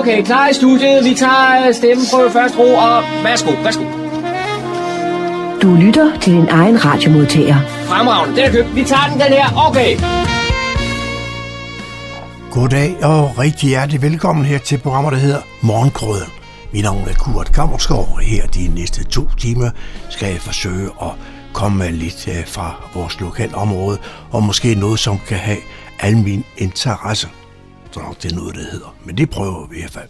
Okay, klar i studiet. Vi tager stemmeprøve først ro, og værsgo, værsgo. Du lytter til din egen radiomodtager. Fremragende, den er købt. Vi tager den, den her. Okay. Goddag og rigtig hjertelig velkommen her til programmet, der hedder Morgenkrøden. Mit navn er Kurt Kammersgaard, og her de næste to timer skal jeg forsøge at komme med lidt øh, fra vores lokalområde, og måske noget, som kan have almin interesse. Så nok det er noget, det hedder. Men det prøver vi i hvert fald.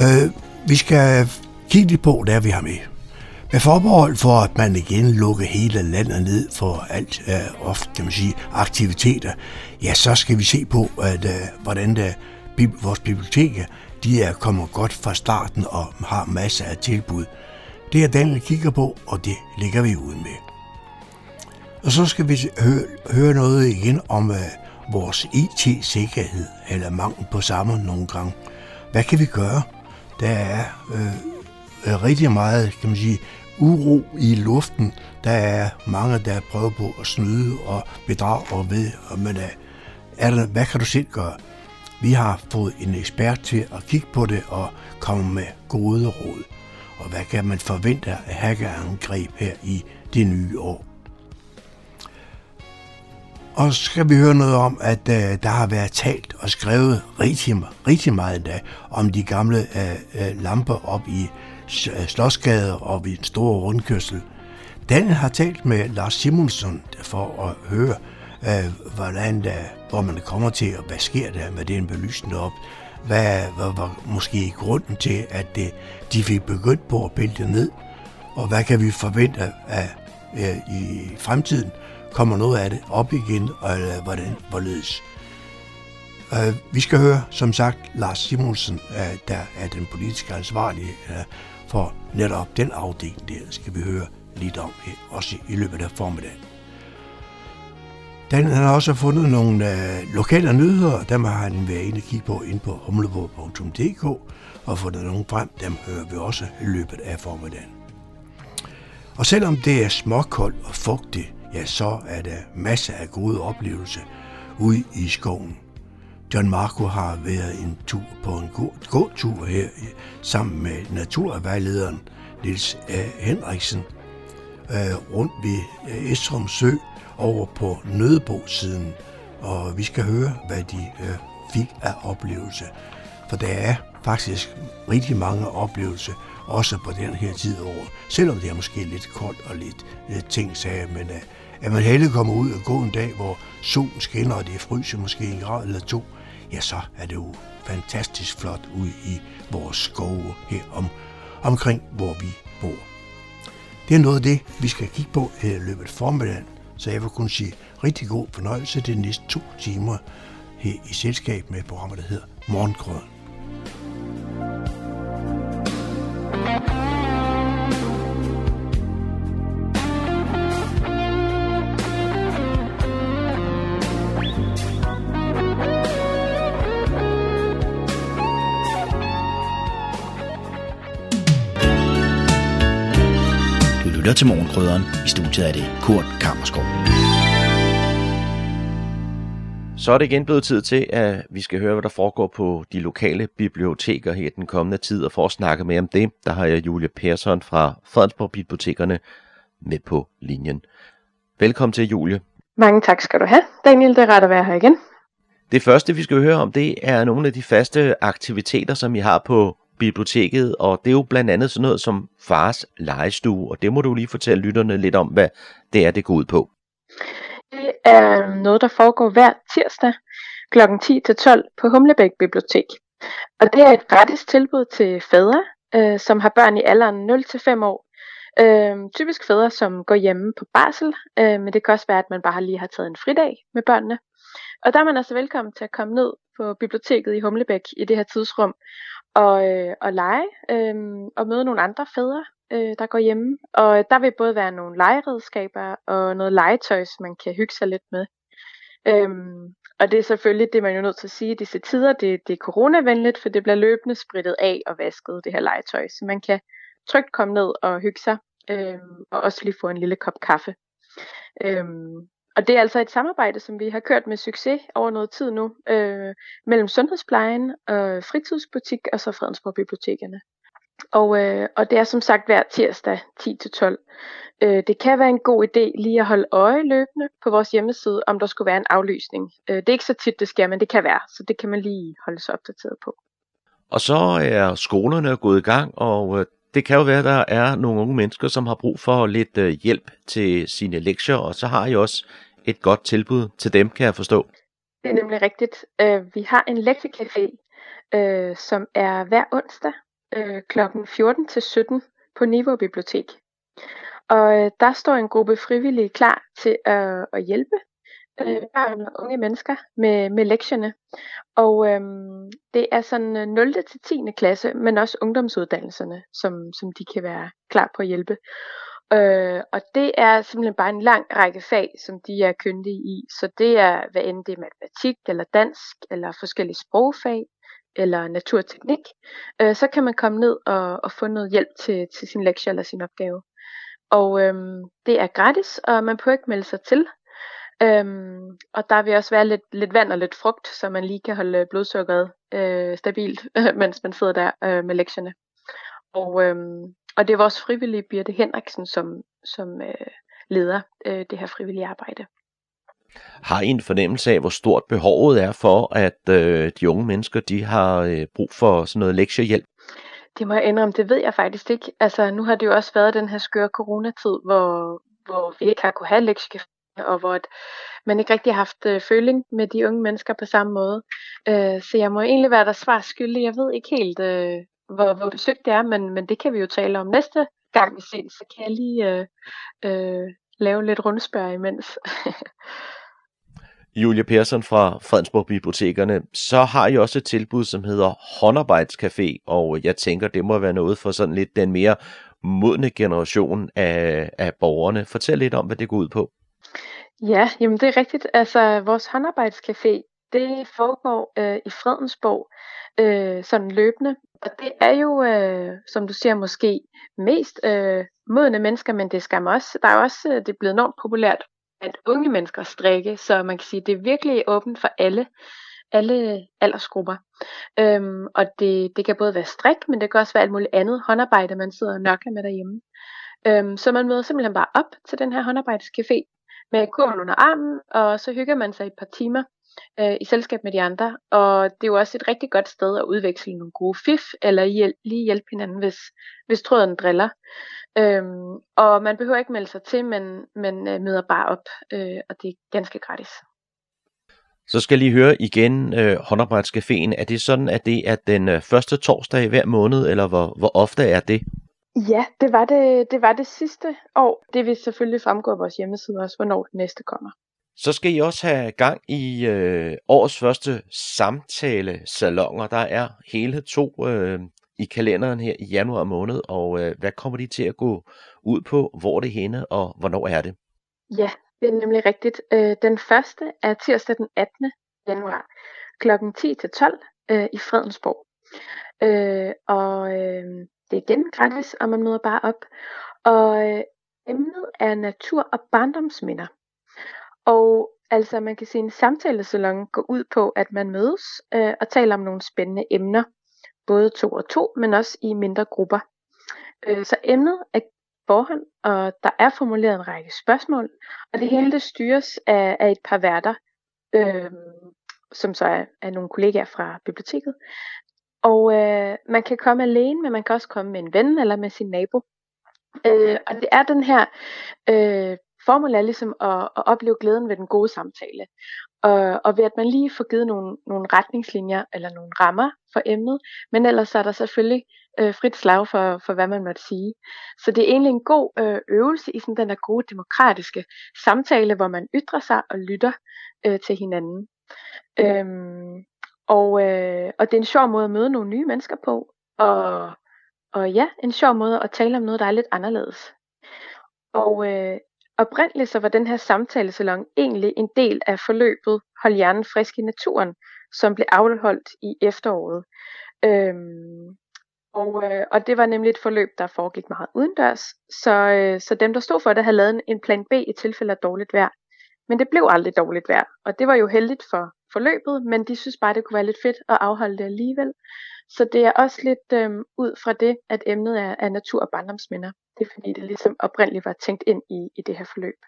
Øh, vi skal kigge lidt på, der vi har med. Med forbehold for, at man igen lukker hele landet ned for alt, øh, ofte kan man sige, aktiviteter, ja, så skal vi se på, at, øh, hvordan øh, der, vores biblioteker, de er kommet godt fra starten og har masser af tilbud. Det er Daniel kigger på, og det ligger vi ud med. Og så skal vi høre, høre noget igen om øh, vores IT-sikkerhed, eller mangel på samme nogle gange. Hvad kan vi gøre? Der er øh, rigtig meget, kan man sige, uro i luften. Der er mange, der prøver på at snyde og bedrage og ved, men er, er der, hvad kan du selv gøre? Vi har fået en ekspert til at kigge på det og komme med gode råd. Og hvad kan man forvente af hackerangreb her i det nye år? Og så skal vi høre noget om, at øh, der har været talt og skrevet rigtig, rigtig meget endda om de gamle øh, øh lamper op i øh, Slottsgade og ved en stor rundkørsel. Daniel har talt med Lars Simonsen for at høre, øh, hvordan der, hvor man kommer til, og hvad sker der med den belysning op. Hvad hvad var måske grunden til, at det, de fik begyndt på at pille ned, og hvad kan vi forvente af, af, i fremtiden? Kommer noget af det op igen, og øh, hvordan, hvorledes. Øh, vi skal høre, som sagt, Lars Simonsen, øh, der er den politiske ansvarlige øh, for netop den afdeling der, skal vi høre lidt om øh, også i løbet af formiddagen. Den har også fundet nogle øh, lokale nyheder, dem har han været inde og kigge på inde på humleborg.dk og fundet nogle frem, dem hører vi også i løbet af formiddagen. Og selvom det er småkoldt og fugtigt, ja, så er der masser af gode oplevelser ude i skoven. John Marco har været en tur på en god, god tur her sammen med naturvejlederen Nils Henriksen øh, rundt ved øh, Estrum Sø over på Nødebo-siden. Og vi skal høre, hvad de øh, fik af oplevelse. For der er faktisk rigtig mange oplevelser, også på den her tid over. Selvom det er måske lidt koldt og lidt, lidt ting sagde, men uh, at man hellere kommer ud og går en dag, hvor solen skinner, og det fryser måske en grad eller to, ja, så er det jo fantastisk flot ude i vores skove her om, omkring, hvor vi bor. Det er noget af det, vi skal kigge på i løbet af formiddagen, så jeg vil kunne sige rigtig god fornøjelse de næste to timer her i selskab med programmet, der hedder Morgengrøden. Lytter til Morgenkrydderen. I studiet er det Kurt Kammerskov. Så er det igen blevet tid til, at vi skal høre, hvad der foregår på de lokale biblioteker her den kommende tid. Og for at snakke mere om det, der har jeg Julie Persson fra Fredensborg Bibliotekerne med på linjen. Velkommen til, Julie. Mange tak skal du have, Daniel. Det er rart at være her igen. Det første, vi skal høre om, det er nogle af de faste aktiviteter, som I har på biblioteket, og det er jo blandt andet sådan noget som fars legestue, og det må du lige fortælle lytterne lidt om, hvad det er, det går ud på. Det er noget, der foregår hver tirsdag kl. 10-12 på Humlebæk Bibliotek. Og det er et gratis tilbud til fædre, øh, som har børn i alderen 0-5 år. Øh, typisk fædre, som går hjemme på barsel, øh, men det kan også være, at man bare lige har taget en fridag med børnene. Og der er man altså velkommen til at komme ned på biblioteket i Humlebæk i det her tidsrum og, øh, og lege øh, og møde nogle andre fædre, øh, der går hjemme. Og øh, der vil både være nogle legeredskaber og noget legetøj, som man kan hygge sig lidt med. Øhm, og det er selvfølgelig det, man er jo nødt til at sige i disse tider, det, det er coronavenligt, for det bliver løbende spritet af og vasket, det her legetøj. Så man kan trygt komme ned og hygge sig, øhm, og også lige få en lille kop kaffe. Øhm, og det er altså et samarbejde, som vi har kørt med succes over noget tid nu, øh, mellem Sundhedsplejen, og fritidsbutik og så Fredensborg Bibliotekerne. Og, øh, og det er som sagt hver tirsdag 10-12. Øh, det kan være en god idé lige at holde øje løbende på vores hjemmeside, om der skulle være en aflysning. Øh, det er ikke så tit, det sker, men det kan være, så det kan man lige holde sig opdateret på. Og så er skolerne gået i gang, og øh, det kan jo være, at der er nogle unge mennesker, som har brug for lidt øh, hjælp til sine lektier, og så har I også et godt tilbud til dem, kan jeg forstå. Det er nemlig rigtigt. Øh, vi har en lektiecafé, øh, som er hver onsdag øh, kl. 14 til 17 på Niveau Bibliotek. Og øh, der står en gruppe frivillige klar til at, at hjælpe øh, børn og unge mennesker med, med lektierne. Og øhm, det er sådan 0. Til 10. klasse, men også ungdomsuddannelserne, som, som de kan være klar på at hjælpe. Øh, og det er simpelthen bare en lang række fag, som de er kyndige i. Så det er, hvad end det er matematik, eller dansk, eller forskellige sprogfag, eller naturteknik. Øh, så kan man komme ned og, og få noget hjælp til, til sin lektie eller sin opgave. Og øhm, det er gratis, og man behøver ikke melde sig til. Øhm, og der vil også være lidt, lidt vand og lidt frugt, så man lige kan holde blodsukkeret øh, stabilt, mens man sidder der øh, med lektierne. Og, øhm, og det er vores frivillige Birte Henriksen, som, som øh, leder øh, det her frivillige arbejde. Har I en fornemmelse af, hvor stort behovet er for, at øh, de unge mennesker de har øh, brug for sådan noget lektiehjælp? Det må jeg indrømme, det ved jeg faktisk ikke. Altså, nu har det jo også været den her skøre coronatid, hvor, hvor vi ikke har kunne have lektiecafé og hvor man ikke rigtig har haft øh, føling med de unge mennesker på samme måde. Øh, så jeg må egentlig være der svar skyldig. Jeg ved ikke helt, øh, hvor, hvor besøgt det er, men, men det kan vi jo tale om næste gang vi ses. Så kan jeg lige øh, øh, lave lidt rundspørg imens. Julia Persson fra Fredensborg Bibliotekerne, så har I også et tilbud, som hedder Håndarbejdscafé, og jeg tænker, det må være noget for sådan lidt den mere modne generation af, af borgerne. Fortæl lidt om, hvad det går ud på. Ja, jamen det er rigtigt. Altså, vores håndarbejdscafé, det foregår øh, i Fredensborg øh, sådan løbende. Og det er jo, øh, som du siger, måske mest øh, modne mennesker, men det skal også, der er også, øh, det er blevet enormt populært, at unge mennesker strikke, så man kan sige, det er virkelig åbent for alle, alle aldersgrupper. Øhm, og det, det kan både være strik, men det kan også være alt muligt andet håndarbejde, man sidder og nørkler med derhjemme. Øhm, så man møder simpelthen bare op til den her håndarbejdscafé, med kurven under armen, og så hygger man sig et par timer øh, i selskab med de andre. Og det er jo også et rigtig godt sted at udveksle nogle gode fif, eller hjæl- lige hjælpe hinanden, hvis, hvis tråden driller. Øhm, og man behøver ikke melde sig til, men, men øh, møder bare op, øh, og det er ganske gratis. Så skal jeg lige høre igen, øh, håndarbejdscaféen, er det sådan, at det er den øh, første torsdag i hver måned, eller hvor, hvor ofte er det? Ja, det var det, det var det sidste år. Det vil selvfølgelig fremgå af vores hjemmeside også, hvornår det næste kommer. Så skal I også have gang i øh, årets første samtale-salonger. Der er hele to øh, i kalenderen her i januar måned, og øh, hvad kommer de til at gå ud på? Hvor er det henne, og hvornår er det? Ja, det er nemlig rigtigt. Øh, den første er tirsdag den 18. januar kl. 10-12 øh, i Fredensborg. Øh, og øh, det er igen gratis, og man møder bare op. Og øh, emnet er natur og barndomsminder. Og altså man kan sige, en samtalesalon går ud på, at man mødes øh, og taler om nogle spændende emner. Både to og to, men også i mindre grupper. Øh, så emnet er forhånd, og der er formuleret en række spørgsmål, og det hele det styres af, af et par værter, øh, som så er, er nogle kollegaer fra biblioteket, og øh, man kan komme alene, men man kan også komme med en ven eller med sin nabo. Øh, og det er den her øh, formål er ligesom at, at opleve glæden ved den gode samtale. Og, og ved at man lige får givet nogle, nogle retningslinjer eller nogle rammer for emnet, men ellers er der selvfølgelig øh, frit slag for, for, hvad man måtte sige. Så det er egentlig en god øh, øvelse i sådan den der gode demokratiske samtale, hvor man ytrer sig og lytter øh, til hinanden. Øhm, og, øh, og det er en sjov måde at møde nogle nye mennesker på. Og, og ja, en sjov måde at tale om noget, der er lidt anderledes. Og øh, oprindeligt så var den her samtalesalon egentlig en del af forløbet Hold hjernen frisk i naturen, som blev afholdt i efteråret. Øhm, og, øh, og det var nemlig et forløb, der foregik meget udendørs. Så, øh, så dem, der stod for det, havde lavet en plan B i tilfælde af dårligt vejr. Men det blev aldrig dårligt vejr, og det var jo heldigt for forløbet, men de synes bare, det kunne være lidt fedt at afholde det alligevel. Så det er også lidt øh, ud fra det, at emnet er, er natur- og barndomsminder. Det er fordi, det ligesom oprindeligt var tænkt ind i, i det her forløb.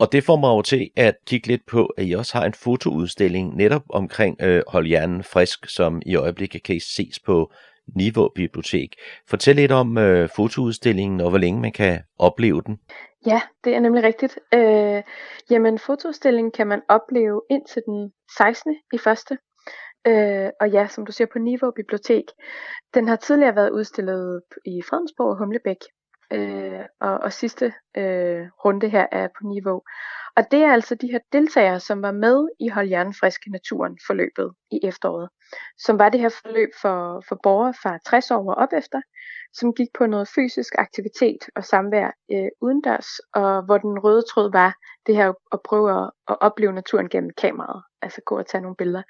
Og det får mig over til at kigge lidt på, at I også har en fotoudstilling netop omkring øh, Hold Hjernen Frisk, som i øjeblikket kan ses på Niveau Bibliotek. Fortæl lidt om øh, fotoudstillingen og hvor længe man kan opleve den. Ja, det er nemlig rigtigt. Øh, jamen, fotoudstillingen kan man opleve indtil den 16. i første. Øh, og ja, som du siger, på Niveau Bibliotek. Den har tidligere været udstillet i Fredensborg og Humlebæk. Øh, og, og sidste øh, runde her er på Niveau. Og det er altså de her deltagere, som var med i Hold Hjernen Frisk i Naturen forløbet i efteråret. Som var det her forløb for, for borgere fra 60 år og op efter, som gik på noget fysisk aktivitet og samvær øh, udendørs, og hvor den røde tråd var det her at prøve at, at opleve naturen gennem kameraet, altså gå og tage nogle billeder.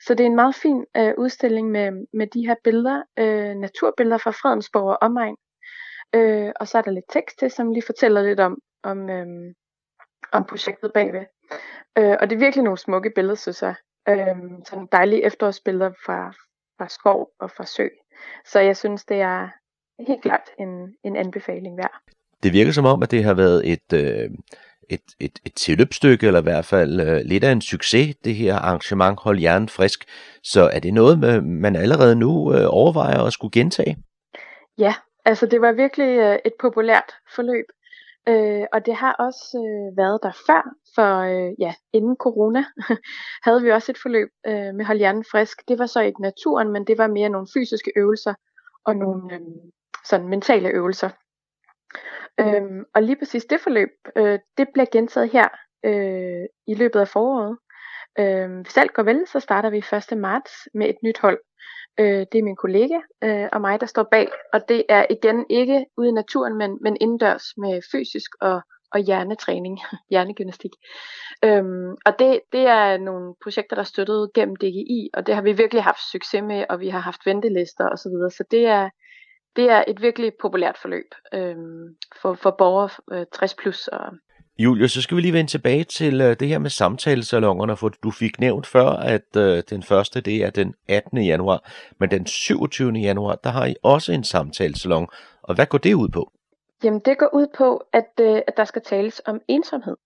Så det er en meget fin øh, udstilling med, med de her billeder, øh, naturbilleder fra Fredensborg og omegn, øh, og så er der lidt tekst til, som lige fortæller lidt om, om, øh, om projektet bagved. Øh, og det er virkelig nogle smukke billeder, synes jeg. Øh, sådan dejlige efterårsbilleder fra, fra skov og fra sø. Så jeg synes, det er helt klart en, en anbefaling værd. Det virker som om, at det har været et, øh, et, et, et tilløbsstykke, eller i hvert fald øh, lidt af en succes, det her arrangement Hold Hjernen Frisk. Så er det noget, man allerede nu øh, overvejer at skulle gentage? Ja, altså det var virkelig øh, et populært forløb. Øh, og det har også øh, været der før, for øh, ja, inden corona havde vi også et forløb øh, med Hold Hjernen Frisk. Det var så ikke naturen, men det var mere nogle fysiske øvelser og nogle øh, sådan mentale øvelser. Øhm, og lige præcis det forløb, øh, det bliver gentaget her øh, i løbet af foråret. Øh, hvis alt går vel, så starter vi 1. marts med et nyt hold. Øh, det er min kollega øh, og mig, der står bag, og det er igen ikke ude i naturen, men, men indendørs med fysisk og, og hjernetræning, hjernegymnastik. Øhm, og det, det er nogle projekter, der er støttet gennem DGI, og det har vi virkelig haft succes med, og vi har haft ventelister osv., så, videre. så det er, det er et virkelig populært forløb øhm, for, for borgere øh, 60 plus og Julie, så skal vi lige vende tilbage til øh, det her med samtalesalongerne, for du fik nævnt før, at øh, den første det er den 18. januar, men den 27. januar, der har I også en samtalesalon, og hvad går det ud på? Jamen det går ud på, at, øh, at der skal tales om ensomhed,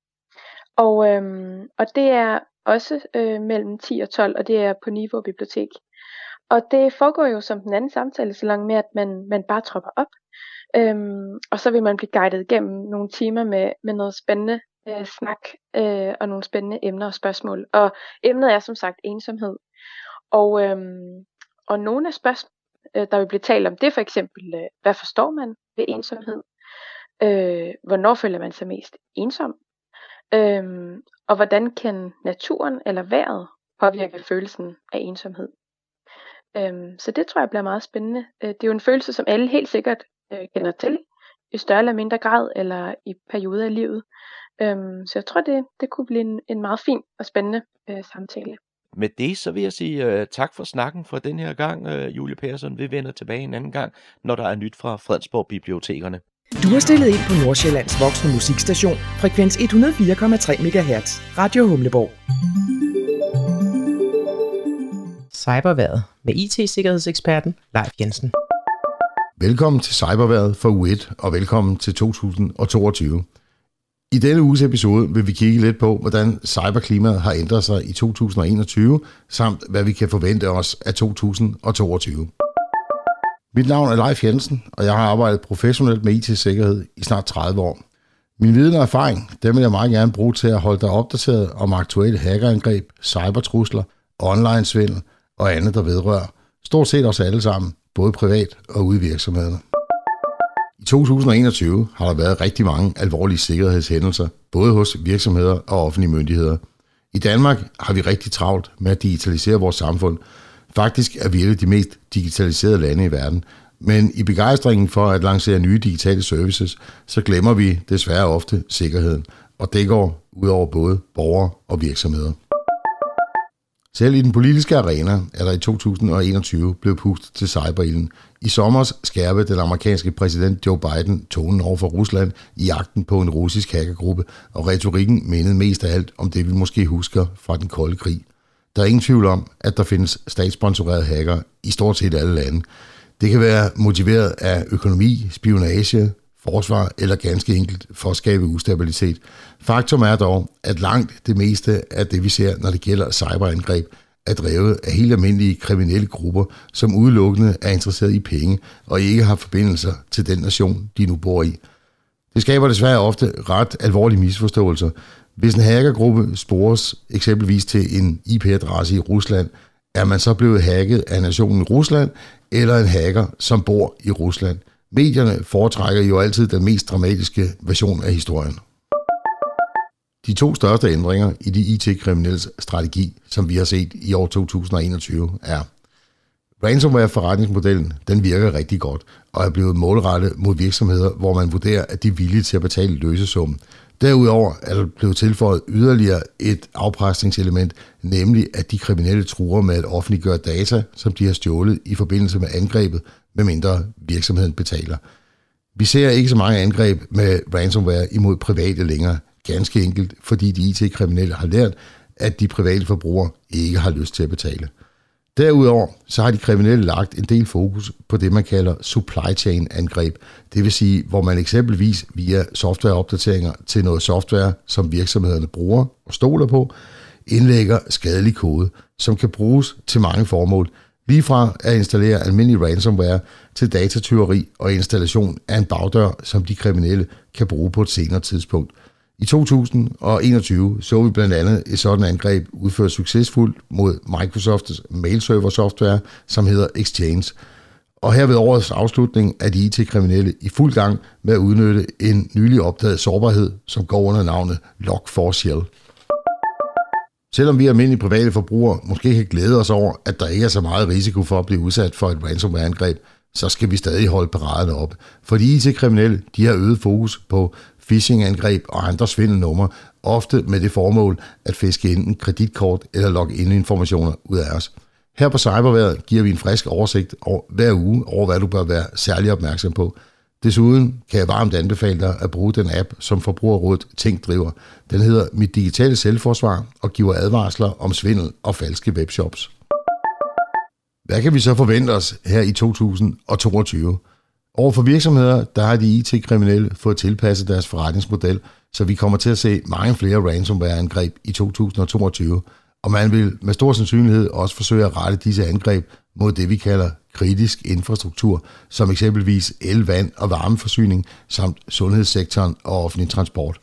og, øhm, og det er også øh, mellem 10 og 12, og det er på Niveau Bibliotek. Og det foregår jo som den anden samtalesalon med, at man, man bare tropper op, Øhm, og så vil man blive guidet igennem nogle timer med, med noget spændende øh, snak øh, og nogle spændende emner og spørgsmål. Og emnet er som sagt ensomhed. Og, øhm, og nogle af spørgsmålene, øh, der vil blive talt om, det er for eksempel, øh, hvad forstår man ved ensomhed? Øh, hvornår føler man sig mest ensom? Øh, og hvordan kan naturen eller vejret påvirke følelsen af ensomhed? Øhm, så det tror jeg bliver meget spændende. Øh, det er jo en følelse, som alle helt sikkert øh, kender til, i større eller mindre grad, eller i perioder af livet. Øhm, så jeg tror, det, det kunne blive en, en meget fin og spændende øh, samtale. Med det så vil jeg sige uh, tak for snakken for den her gang, uh, Julie Persson. Vi vender tilbage en anden gang, når der er nyt fra Fredensborg Bibliotekerne. Du har stillet ind på Nordsjællands voksne musikstation, frekvens 104,3 MHz, Radio Humleborg. Cyberværet med IT-sikkerhedseksperten Leif Jensen. Velkommen til Cyberværet for u og velkommen til 2022. I denne uges episode vil vi kigge lidt på, hvordan cyberklimaet har ændret sig i 2021, samt hvad vi kan forvente os af 2022. Mit navn er Leif Jensen, og jeg har arbejdet professionelt med IT-sikkerhed i snart 30 år. Min viden og erfaring, dem vil jeg meget gerne bruge til at holde dig opdateret om aktuelle hackerangreb, cybertrusler, online-svindel og andet, der vedrører stort set os alle sammen, både privat og ude i virksomhederne. I 2021 har der været rigtig mange alvorlige sikkerhedshændelser, både hos virksomheder og offentlige myndigheder. I Danmark har vi rigtig travlt med at digitalisere vores samfund. Faktisk er vi et af de mest digitaliserede lande i verden, men i begejstringen for at lancere nye digitale services, så glemmer vi desværre ofte sikkerheden, og det går ud over både borgere og virksomheder. Selv i den politiske arena er der i 2021 blevet pustet til cyberilden. I sommer skærpede den amerikanske præsident Joe Biden tonen over for Rusland i jagten på en russisk hackergruppe, og retorikken mindede mest af alt om det, vi måske husker fra den kolde krig. Der er ingen tvivl om, at der findes statssponsorerede hacker i stort set alle lande. Det kan være motiveret af økonomi, spionage, forsvar eller ganske enkelt for at skabe ustabilitet. Faktum er dog, at langt det meste af det, vi ser, når det gælder cyberangreb, er drevet af helt almindelige kriminelle grupper, som udelukkende er interesseret i penge og ikke har forbindelser til den nation, de nu bor i. Det skaber desværre ofte ret alvorlige misforståelser. Hvis en hackergruppe spores eksempelvis til en IP-adresse i Rusland, er man så blevet hacket af nationen Rusland, eller en hacker, som bor i Rusland. Medierne foretrækker jo altid den mest dramatiske version af historien. De to største ændringer i de IT-kriminelles strategi, som vi har set i år 2021, er Ransomware-forretningsmodellen den virker rigtig godt og er blevet målrettet mod virksomheder, hvor man vurderer, at de er villige til at betale løsesummen. Derudover er der blevet tilføjet yderligere et afpresningselement, nemlig at de kriminelle truer med at offentliggøre data, som de har stjålet i forbindelse med angrebet, medmindre virksomheden betaler. Vi ser ikke så mange angreb med ransomware imod private længere, ganske enkelt fordi de IT-kriminelle har lært, at de private forbrugere ikke har lyst til at betale. Derudover så har de kriminelle lagt en del fokus på det, man kalder supply chain angreb. Det vil sige, hvor man eksempelvis via softwareopdateringer til noget software, som virksomhederne bruger og stoler på, indlægger skadelig kode, som kan bruges til mange formål. Lige fra at installere almindelig ransomware til datatyveri og installation af en bagdør, som de kriminelle kan bruge på et senere tidspunkt. I 2021 så vi blandt andet et sådan angreb udført succesfuldt mod Microsofts mailserver software, som hedder Exchange. Og her ved årets afslutning er de IT-kriminelle i fuld gang med at udnytte en nylig opdaget sårbarhed, som går under navnet Log4Shell. Selvom vi almindelige private forbrugere måske kan glæde os over, at der ikke er så meget risiko for at blive udsat for et ransomware-angreb, så skal vi stadig holde paraderne op. For de IT-kriminelle, de har øget fokus på phishing-angreb og andre svindelnumre, ofte med det formål at fiske enten kreditkort eller logge ind informationer ud af os. Her på Cyberværet giver vi en frisk oversigt over, hver uge over, hvad du bør være særlig opmærksom på. Desuden kan jeg varmt anbefale dig at bruge den app, som Forbrugerrådet Tænk driver. Den hedder Mit Digitale Selvforsvar og giver advarsler om svindel og falske webshops. Hvad kan vi så forvente os her i 2022? Over for virksomheder, der har de IT-kriminelle fået tilpasset deres forretningsmodel, så vi kommer til at se mange flere ransomware-angreb i 2022, og man vil med stor sandsynlighed også forsøge at rette disse angreb mod det, vi kalder kritisk infrastruktur, som eksempelvis el, vand og varmeforsyning, samt sundhedssektoren og offentlig transport.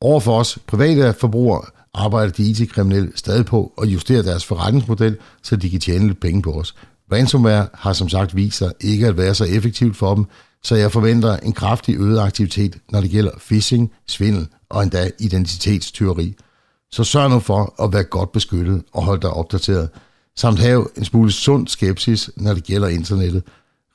Overfor os private forbrugere arbejder de IT-kriminelle stadig på at justere deres forretningsmodel, så de kan tjene lidt penge på os. Ransomware har som sagt vist sig ikke at være så effektivt for dem, så jeg forventer en kraftig øget aktivitet, når det gælder phishing, svindel og endda identitetstyveri. Så sørg nu for at være godt beskyttet og holde dig opdateret, samt have en smule sund skepsis, når det gælder internettet.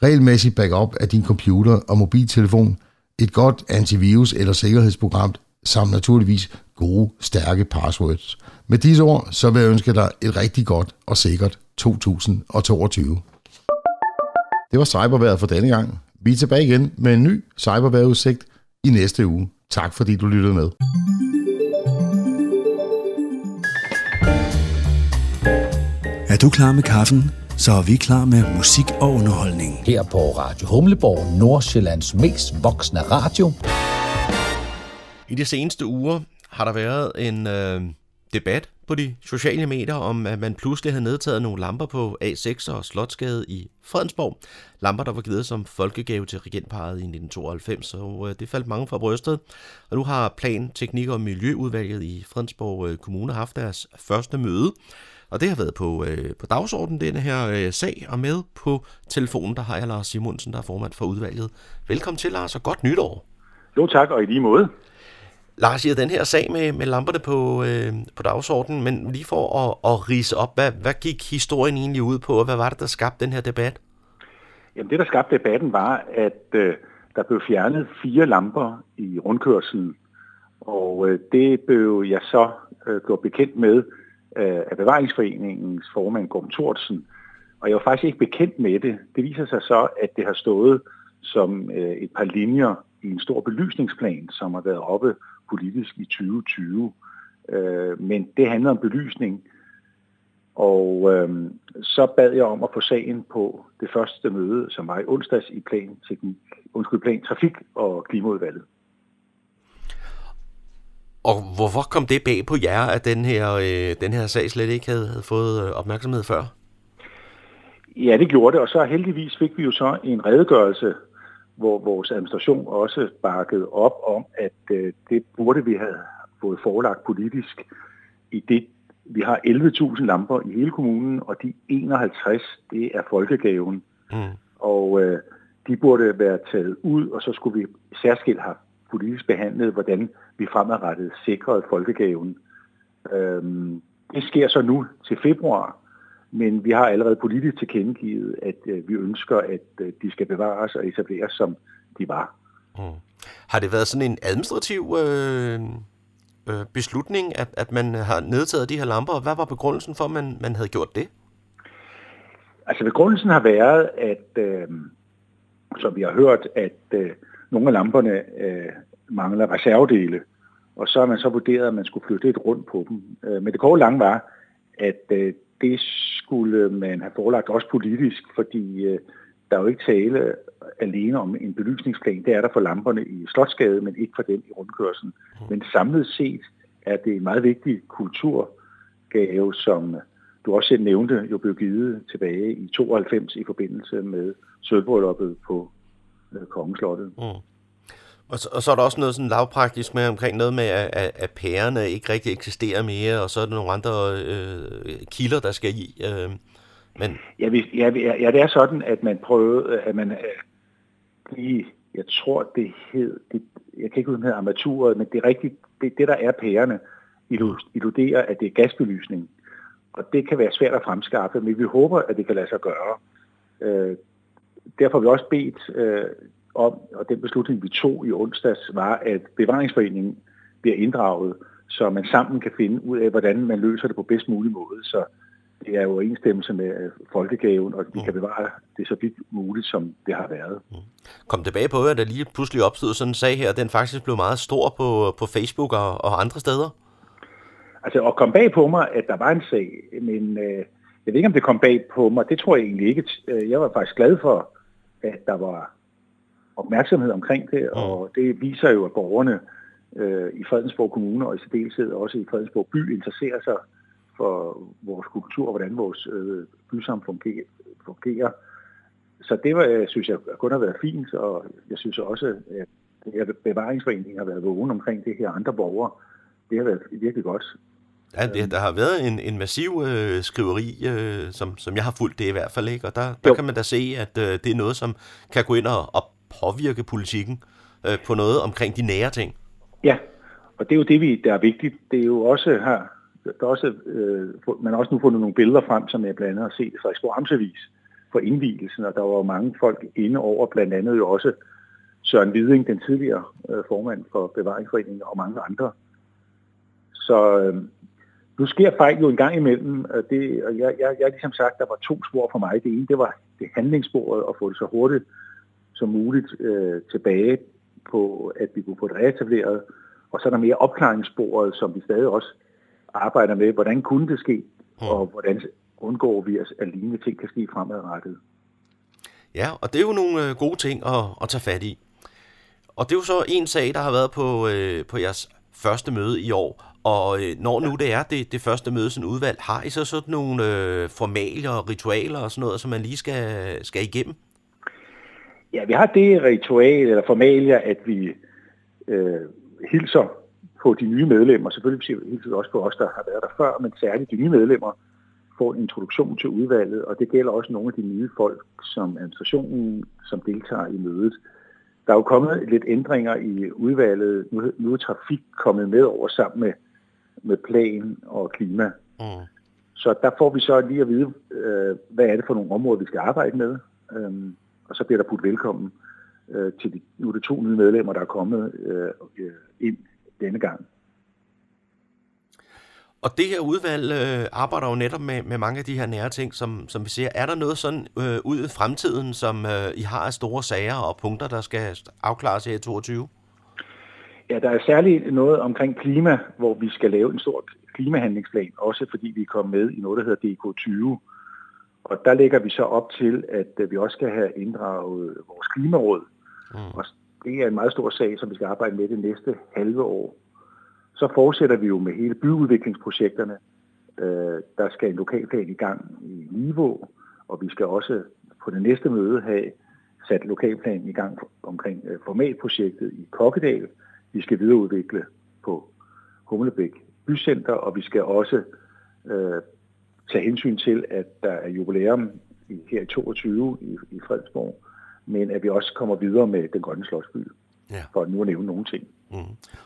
Regelmæssig backup af din computer og mobiltelefon, et godt antivirus eller sikkerhedsprogram, samt naturligvis gode, stærke passwords. Med disse ord, så vil jeg ønske dig et rigtig godt og sikkert 2022. Det var cyberværet for denne gang. Vi er tilbage igen med en ny cyberværetudsigt i næste uge. Tak fordi du lyttede med. Er du klar med kaffen? Så er vi klar med musik og underholdning. Her på Radio Humleborg, Nordsjællands mest voksne radio. I de seneste uger har der været en øh, debat på de sociale medier om, at man pludselig havde nedtaget nogle lamper på A6 og Slotsgade i Fredensborg. Lamper, der var givet som folkegave til regentparet i 1992, og øh, det faldt mange fra brystet. Og nu har Plan, Teknik og Miljøudvalget i Fredensborg øh, Kommune haft deres første møde. Og det har været på, øh, på dagsordenen, denne her øh, sag, og med på telefonen, der har jeg Lars Simonsen, der er formand for udvalget. Velkommen til, Lars, og godt nytår. Jo tak, og i lige måde. Lars, I den her sag med, med lamperne på, øh, på dagsordenen, men lige for at, at rise op, hvad, hvad gik historien egentlig ud på, og hvad var det, der skabte den her debat? Jamen det, der skabte debatten, var, at øh, der blev fjernet fire lamper i rundkørselen, og øh, det blev jeg så øh, gjort bekendt med øh, af Bevaringsforeningens formand Gorm Thorsen. Og jeg var faktisk ikke bekendt med det. Det viser sig så, at det har stået som øh, et par linjer i en stor belysningsplan, som har været oppe politisk i 2020. Øh, men det handler om belysning, og øh, så bad jeg om at få sagen på det første møde, som var i onsdags i plan, teknik, undskyld, plan trafik og klimaudvalget. Og hvorfor kom det bag på jer, at den her, øh, den her sag slet ikke havde, havde fået øh, opmærksomhed før? Ja, det gjorde det, og så heldigvis fik vi jo så en redegørelse, hvor vores administration også bakkede op om, at øh, det burde vi have fået forelagt politisk i det, vi har 11.000 lamper i hele kommunen, og de 51, det er folkegaven. Mm. Og øh, de burde være taget ud, og så skulle vi særskilt have politisk behandlet, hvordan vi fremadrettet sikrede folkegaven. Øhm, det sker så nu til februar, men vi har allerede politisk tilkendegivet, at øh, vi ønsker, at øh, de skal bevares og etableres, som de var. Mm. Har det været sådan en administrativ øh, øh, beslutning, at, at man har nedtaget de her lamper, og hvad var begrundelsen for, at man, man havde gjort det? Altså begrundelsen har været, at øh, som vi har hørt, at øh, nogle af lamperne øh, mangler reservedele, og så har man så vurderet, at man skulle flytte lidt rundt på dem. Øh, men det korte lange var, at øh, det skulle man have forelagt også politisk, fordi øh, der er jo ikke tale alene om en belysningsplan. Det er der for lamperne i Slotsgade, men ikke for dem i rundkørselen. Mm. Men samlet set er det en meget vigtig kulturgave, som du også selv nævnte, jo blev givet tilbage i 92 i forbindelse med sølvbrølluppet på øh, Kongeslottet. Mm. Og så, og så er der også noget sådan lavpraktisk med omkring noget med, at, at, at pærerne ikke rigtig eksisterer mere, og så er der nogle andre øh, kilder, der skal i. Øh, men... ja, hvis, ja, ja, det er sådan, at man prøvede, at man øh, i, jeg tror, det hed, det, jeg kan ikke huske, armaturet, men det er rigtigt, det, det der er pærerne, illuderer, at det er gasbelysning. Og det kan være svært at fremskaffe, men vi håber, at det kan lade sig gøre. Øh, derfor har vi også bedt øh, om, og den beslutning, vi tog i onsdags, var, at bevaringsforeningen bliver inddraget, så man sammen kan finde ud af, hvordan man løser det på bedst mulig måde. Så det er jo overensstemmelse med øh, folkegaven, og vi mm. kan bevare det så vidt muligt, som det har været. Mm. Kom tilbage på, at der lige pludselig opstod sådan en sag her, den faktisk blev meget stor på, på Facebook og, og andre steder. Altså, at komme bag på mig, at der var en sag, men øh, jeg ved ikke, om det kom bag på mig, det tror jeg egentlig ikke. Øh, jeg var faktisk glad for, at der var opmærksomhed omkring det, mm. og det viser jo, at borgerne øh, i Fredensborg Kommune og i særdeleshed også i Fredensborg by interesserer sig for vores kultur og hvordan vores øh, bysamfund fungerer. Så det var, synes jeg kun har været fint, og jeg synes også, at bevaringsforeningen har været vågen omkring det her andre borgere. Det har været virkelig godt. Ja, det, der har været en, en massiv øh, skriveri, øh, som, som jeg har fulgt det i hvert fald, ikke? og der, der kan man da se, at øh, det er noget, som kan gå ind og, og påvirke politikken øh, på noget omkring de nære ting. Ja, og det er jo det, vi, der er vigtigt. Det er jo også her, der er også, øh, man har også nu fundet nogle billeder frem, som jeg blandt andet har set fra Frederiksborg Amtsavis for indvielsen, og der var mange folk inde over, blandt andet jo også Søren Hviding, den tidligere øh, formand for Bevaringsforeningen, og mange andre. Så øh, nu sker fejl jo en gang imellem, og, det, og jeg, jeg, jeg ligesom sagt, der var to spor for mig. Det ene, det var det handlingssporet at få det så hurtigt som muligt øh, tilbage på, at vi kunne få det reetableret. Og så er der mere opklaringssporet, som vi stadig også arbejder med. Hvordan kunne det ske, og hvordan undgår vi, at lignende ting kan ske fremadrettet. Ja, og det er jo nogle øh, gode ting at, at tage fat i. Og det er jo så en sag, der har været på, øh, på jeres første møde i år. Og øh, når nu det er det, det første møde sådan udvalg, har I så sådan nogle øh, formalier og ritualer og sådan noget, som man lige skal, skal igennem? Ja, vi har det ritual eller formalier, at vi øh, hilser på de nye medlemmer. Selvfølgelig hilser vi også på os, der har været der før, men særligt de nye medlemmer får en introduktion til udvalget, og det gælder også nogle af de nye folk, som administrationen, som deltager i mødet. Der er jo kommet lidt ændringer i udvalget. Nu, nu er trafik kommet med over sammen med, med plan og klima. Mm. Så der får vi så lige at vide, øh, hvad er det for nogle områder, vi skal arbejde med. Øhm, og så bliver der putt velkommen øh, til de, nu er det to nye medlemmer, der er kommet øh, ind denne gang. Og det her udvalg øh, arbejder jo netop med, med mange af de her nære ting, som, som vi ser. Er der noget sådan øh, ud i fremtiden, som øh, I har af store sager og punkter, der skal afklares her i 22? Ja, der er særligt noget omkring klima, hvor vi skal lave en stor klimahandlingsplan, også fordi vi kommet med i noget, der hedder DK20. Og der lægger vi så op til, at øh, vi også skal have inddraget vores klimaråd. Mm. Og det er en meget stor sag, som vi skal arbejde med det næste halve år. Så fortsætter vi jo med hele byudviklingsprojekterne. Øh, der skal en lokalplan i gang i niveau, og vi skal også på det næste møde have sat lokalplanen i gang omkring øh, formatprojektet i Kokkedal. Vi skal videreudvikle på Humlebæk Bycenter, og vi skal også øh, tage hensyn til, at der er jubilæum her i 22 i, i Fredensborg, men at vi også kommer videre med den grønne slottsby, ja. for nu at nævne nogle ting. Mm.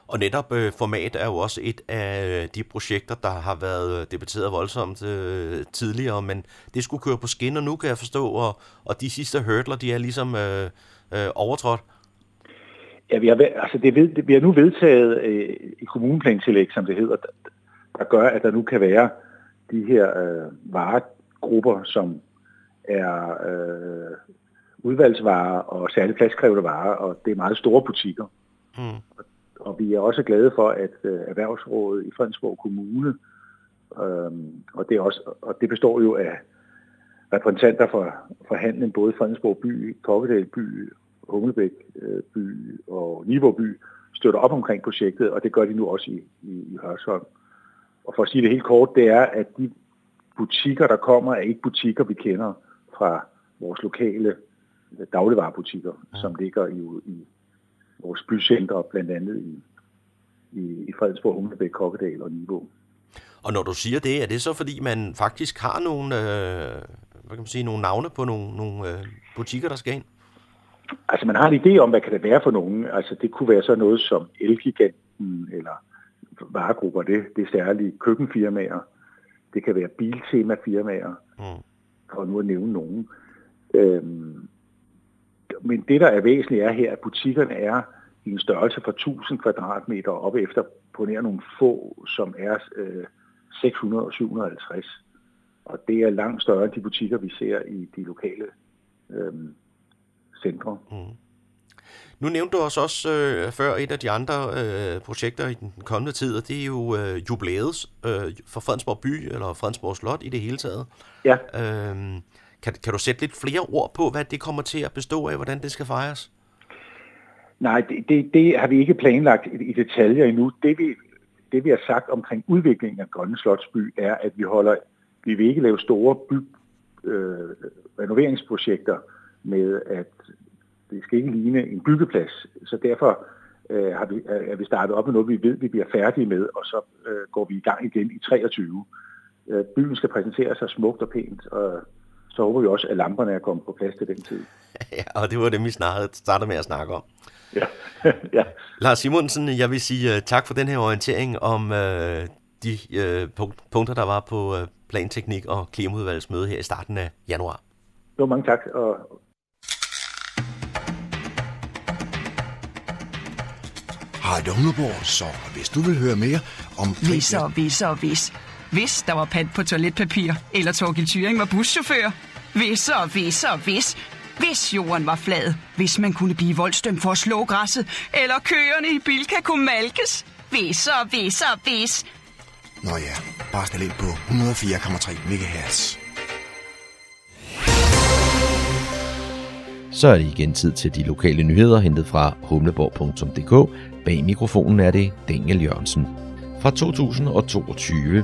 Og netop øh, format er jo også et af de projekter, der har været debatteret voldsomt øh, tidligere, men det skulle køre på skinner nu, kan jeg forstå, og, og de sidste hurdler, de er ligesom øh, øh, overtrådt. Ja, vi har, altså det, ved, vi har nu vedtaget øh, i kommuneplantillæg, som det hedder, der, der gør, at der nu kan være de her øh, varegrupper, som er øh, udvalgsvarer og særligt pladskrævende varer, og det er meget store butikker. Mm. Og, og vi er også glade for, at øh, Erhvervsrådet i Fredensborg Kommune, øh, og, det er også, og det består jo af repræsentanter for, for handlen, både Fredensborg by, Kokkedal by, Humlebæk øh, by og Niveau by, støtter op omkring projektet, og det gør de nu også i, i, i Hørsholm. Og for at sige det helt kort, det er, at de butikker, der kommer, er ikke butikker, vi kender fra vores lokale dagligvarerbutikker, ja. som ligger i, i vores bycentre, blandt andet i, i, i Fredensborg, Humlebæk, Kokkedal og Niveau. Og når du siger det, er det så fordi, man faktisk har nogle, øh, hvad kan man sige, nogle navne på nogle, nogle øh, butikker, der skal ind? Altså man har en idé om, hvad kan det være for nogen. Altså det kunne være så noget som Elgiganten eller varegrupper, det, det er særlige køkkenfirmaer. Det kan være biltemafirmaer, mm. for nu at nævne nogen. Øhm, men det, der er væsentligt, er her, at butikkerne er i en størrelse fra 1000 kvadratmeter op efter på nær nogle få, som er øh, 600 og 750. Og det er langt større end de butikker, vi ser i de lokale øh, centre. Mm. Nu nævnte du også, også øh, før et af de andre øh, projekter i den kommende tid, og det er jo øh, jubilæet øh, for Fredensborg by, eller Fredensborg Slot i det hele taget. Ja. Øh, kan, kan du sætte lidt flere ord på, hvad det kommer til at bestå af, hvordan det skal fejres? Nej, det, det, det har vi ikke planlagt i, i detaljer endnu. Det vi, det vi har sagt omkring udviklingen af Grønne Slotsby er, at vi holder, vi vil ikke lave store by, øh, renoveringsprojekter med, at det skal ikke ligne en byggeplads. Så derfor øh, har vi, er vi startet op med noget, vi ved, vi bliver færdige med, og så øh, går vi i gang igen i 23. Øh, byen skal præsentere sig smukt og pænt, og så håber vi også, at lamperne er kommet på plads til den tid. Ja, og det var det, vi startede med at snakke om. Ja. ja. Lars Simonsen, jeg vil sige uh, tak for den her orientering om uh, de uh, punkter, der var på uh, planteknik og klimaudvalgsmøde her i starten af januar. Jo, mange tak. Og... Hej Dumleborg, så hvis du vil høre mere om... Hvis og hvis og hvis. Hvis der var pant på toiletpapir, eller Torgild Thyring var buschauffør. Hvis og hvis og hvis. Hvis jorden var flad, hvis man kunne blive voldstømt for at slå græsset, eller køerne i Bilka kunne malkes. Hvis og hvis og hvis. Nå ja, bare stil ind på 104,3 MHz. Så er det igen tid til de lokale nyheder, hentet fra humleborg.dk. Bag mikrofonen er det Daniel Jørgensen. Fra 2022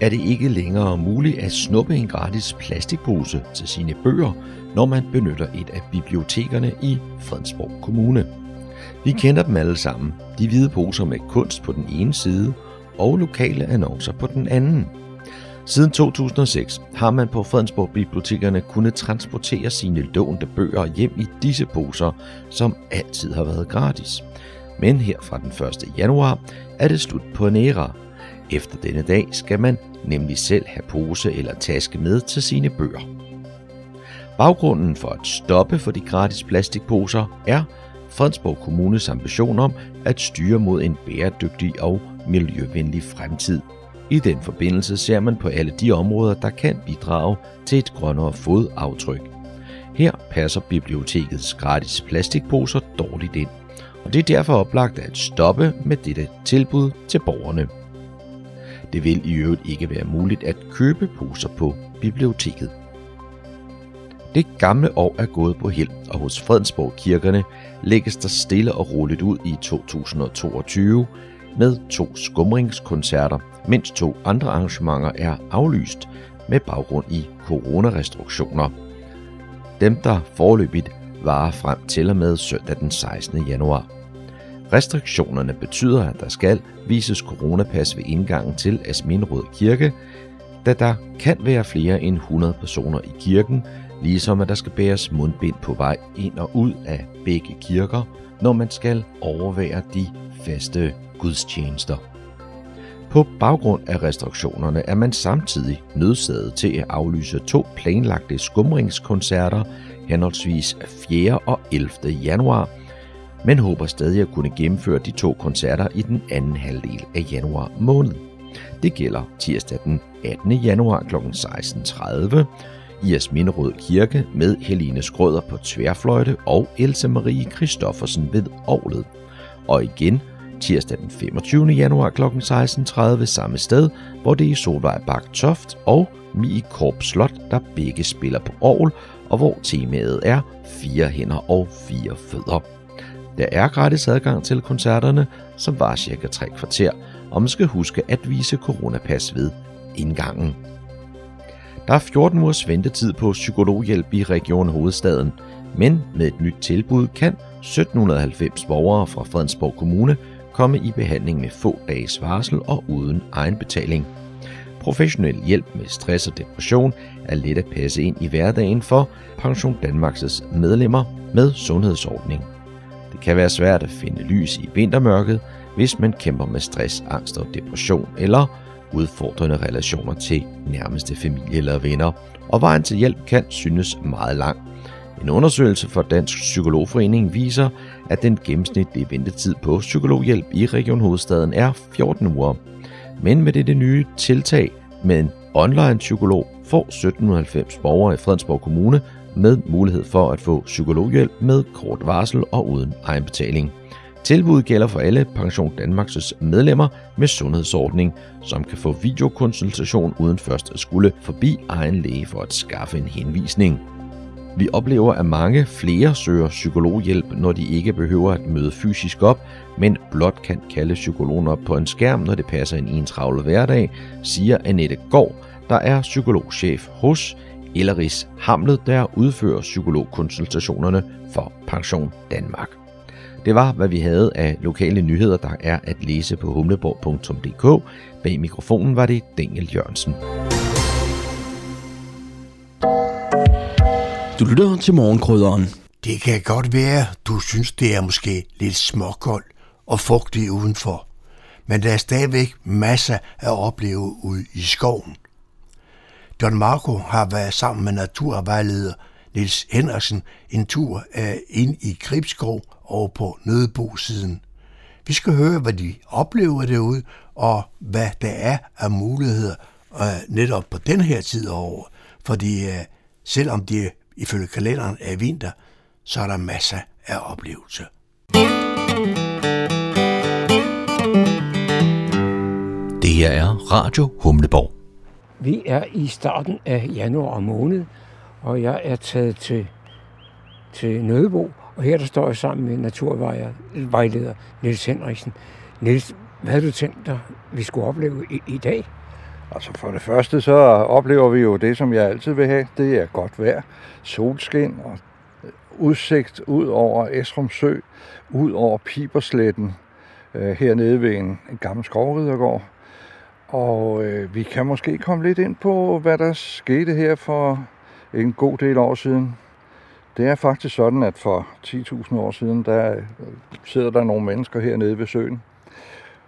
er det ikke længere muligt at snuppe en gratis plastikpose til sine bøger, når man benytter et af bibliotekerne i Fredensborg Kommune. Vi kender dem alle sammen. De hvide poser med kunst på den ene side og lokale annoncer på den anden. Siden 2006 har man på Fredensborg Bibliotekerne kunnet transportere sine lånte bøger hjem i disse poser, som altid har været gratis. Men her fra den 1. januar er det slut på en æra. Efter denne dag skal man nemlig selv have pose eller taske med til sine bøger. Baggrunden for at stoppe for de gratis plastikposer er Fredensborg Kommunes ambition om at styre mod en bæredygtig og miljøvenlig fremtid. I den forbindelse ser man på alle de områder, der kan bidrage til et grønnere fodaftryk. Her passer bibliotekets gratis plastikposer dårligt ind, og det er derfor oplagt at stoppe med dette tilbud til borgerne. Det vil i øvrigt ikke være muligt at købe poser på biblioteket. Det gamle år er gået på held, og hos Fredensborg Kirkerne lægges der stille og roligt ud i 2022 med to skumringskoncerter, mens to andre arrangementer er aflyst med baggrund i coronarestriktioner. Dem, der forløbigt varer frem til og med søndag den 16. januar. Restriktionerne betyder, at der skal vises coronapas ved indgangen til Asminrød Kirke, da der kan være flere end 100 personer i kirken, ligesom at der skal bæres mundbind på vej ind og ud af begge kirker, når man skal overvære de faste gudstjenester. På baggrund af restriktionerne er man samtidig nødsaget til at aflyse to planlagte skumringskoncerter henholdsvis 4. og 11. januar, men håber stadig at kunne gennemføre de to koncerter i den anden halvdel af januar måned. Det gælder tirsdag den 18. januar kl. 16.30 i Asminderød Kirke med Helene Skrøder på tværfløjte og Else Marie Christoffersen ved Orlet. Og igen tirsdag den 25. januar kl. 16.30 samme sted, hvor det er Solvej Bak Toft og Mie Korp Slot, der begge spiller på Orgel, og hvor temaet er fire hænder og fire fødder. Der er gratis adgang til koncerterne, som var cirka 3 kvarter, og man skal huske at vise coronapas ved indgangen. Der er 14 ugers ventetid på psykologhjælp i Region Hovedstaden, men med et nyt tilbud kan 1790 borgere fra Fredensborg Kommune komme i behandling med få dages varsel og uden egenbetaling. Professionel hjælp med stress og depression er let at passe ind i hverdagen for Pension Danmarks medlemmer med sundhedsordning. Det kan være svært at finde lys i vintermørket, hvis man kæmper med stress, angst og depression eller udfordrende relationer til nærmeste familie eller venner, og vejen til hjælp kan synes meget lang. En undersøgelse fra Dansk Psykologforening viser, at den gennemsnitlige ventetid på psykologhjælp i Region Hovedstaden er 14 uger. Men med dette nye tiltag med en online psykolog får 1790 borgere i Fredensborg Kommune med mulighed for at få psykologhjælp med kort varsel og uden egenbetaling. Tilbuddet gælder for alle Pension Danmarks medlemmer med sundhedsordning, som kan få videokonsultation uden først at skulle forbi egen læge for at skaffe en henvisning. Vi oplever, at mange flere søger psykologhjælp, når de ikke behøver at møde fysisk op, men blot kan kalde psykologen op på en skærm, når det passer ind i en travle hverdag, siger Annette Gård, der er psykologchef hos Elleris Hamlet, der udfører psykologkonsultationerne for Pension Danmark. Det var, hvad vi havde af lokale nyheder, der er at læse på humleborg.dk. Bag mikrofonen var det Daniel Jørgensen. Du lytter til morgenkrydderen. Det kan godt være, du synes, det er måske lidt småkoldt og fugtigt udenfor. Men der er stadigvæk masser at opleve ude i skoven. Don Marco har været sammen med naturvejleder Nils Henriksen en tur øh, ind i Gribskov over på Nødebo-siden. Vi skal høre, hvad de oplever derude, og hvad der er af muligheder øh, netop på den her tid over. Fordi øh, selvom det ifølge kalenderen er vinter, så er der masser af oplevelser. Det her er Radio Humleborg. Vi er i starten af januar måned, og jeg er taget til, til Nødebo, og her der står jeg sammen med naturvejleder Niels Henriksen. Niels, hvad har du tænkt dig, vi skulle opleve i, i dag? Altså for det første, så oplever vi jo det, som jeg altid vil have. Det er godt vejr, solskin og øh, udsigt ud over Esrum Sø, ud over Pibersletten, øh, hernede ved en, en gammel skovridergård. Og øh, vi kan måske komme lidt ind på, hvad der skete her for en god del år siden. Det er faktisk sådan, at for 10.000 år siden, der øh, sidder der nogle mennesker hernede ved søen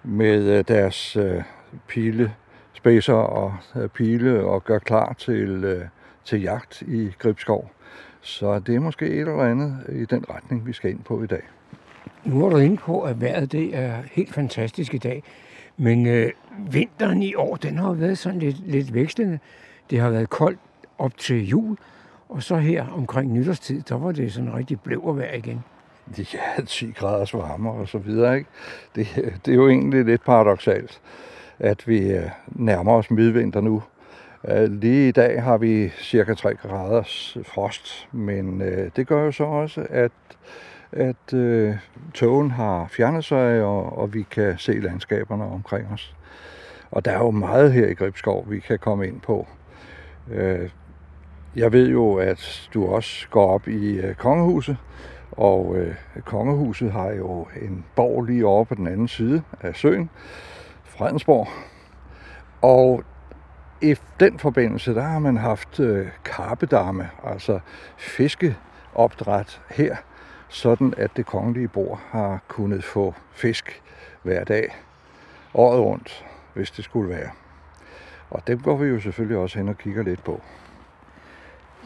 med øh, deres øh, pile, spidser og øh, pile og gør klar til, øh, til jagt i Gribskov. Så det er måske et eller andet i den retning, vi skal ind på i dag. Nu er du inde på, at vejret det er helt fantastisk i dag. Men øh, vinteren i år, den har jo været sådan lidt, lidt vekslende. Det har været koldt op til jul, og så her omkring nytårstid, der var det sådan rigtig blævervejr igen. Ja, 10 graders varme og så videre. Ikke? Det, det er jo egentlig lidt paradoxalt, at vi øh, nærmer os midvinter nu. Øh, lige i dag har vi cirka 3 graders frost, men øh, det gør jo så også, at, at øh, togen har fjernet sig, og, og vi kan se landskaberne omkring os. Og der er jo meget her i Gribskov, vi kan komme ind på. Jeg ved jo, at du også går op i kongehuset, og øh, kongehuset har jo en borg lige over på den anden side af søen, Fredensborg. Og i den forbindelse, der har man haft øh, karpedamme, altså fiskeopdræt her, sådan at det kongelige bord har kunnet få fisk hver dag, året rundt, hvis det skulle være. Og dem går vi jo selvfølgelig også hen og kigger lidt på.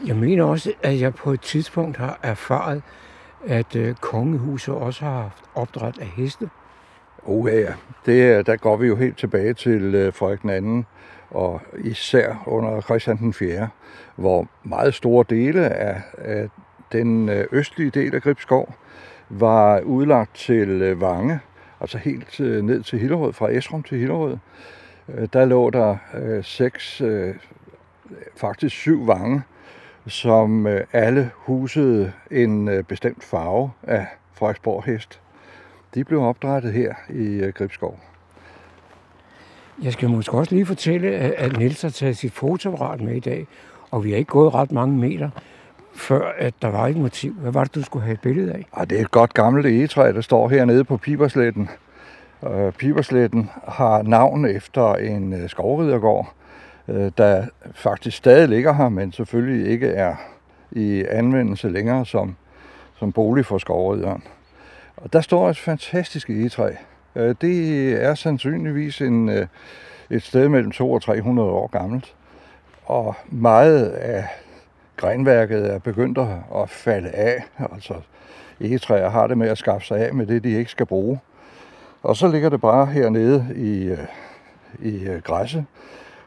Jeg mener også, at jeg på et tidspunkt har erfaret, at øh, kongehuset også har haft opdræt af heste. Oh ja, det, der går vi jo helt tilbage til øh, Frederik anden, og især under Christian den 4., hvor meget store dele af, af den øh, østlige del af Gribskov var udlagt til øh, Vange, altså helt øh, ned til Hillerød, fra Esrum til Hillerød. Der lå der øh, seks, øh, faktisk syv vange, som øh, alle husede en øh, bestemt farve af Frederiksborg hest. De blev opdrettet her i øh, Gribskov. Jeg skal måske også lige fortælle, at Niels har taget sit fotoapparat med i dag, og vi har ikke gået ret mange meter, før at der var et motiv. Hvad var det, du skulle have et billede af? Ah, det er et godt gammelt egetræ, der står hernede på Pibersletten. Uh, Pibersletten har navn efter en uh, skovridergård, uh, der faktisk stadig ligger her, men selvfølgelig ikke er i anvendelse længere som, som bolig for skovrideren. Og der står et fantastisk egetræ. Øh, det er sandsynligvis en, øh, et sted mellem 200 og 300 år gammelt. Og meget af grenværket er begyndt at falde af. Altså egetræer har det med at skaffe sig af med det, de ikke skal bruge. Og så ligger det bare hernede i, øh, i græsset,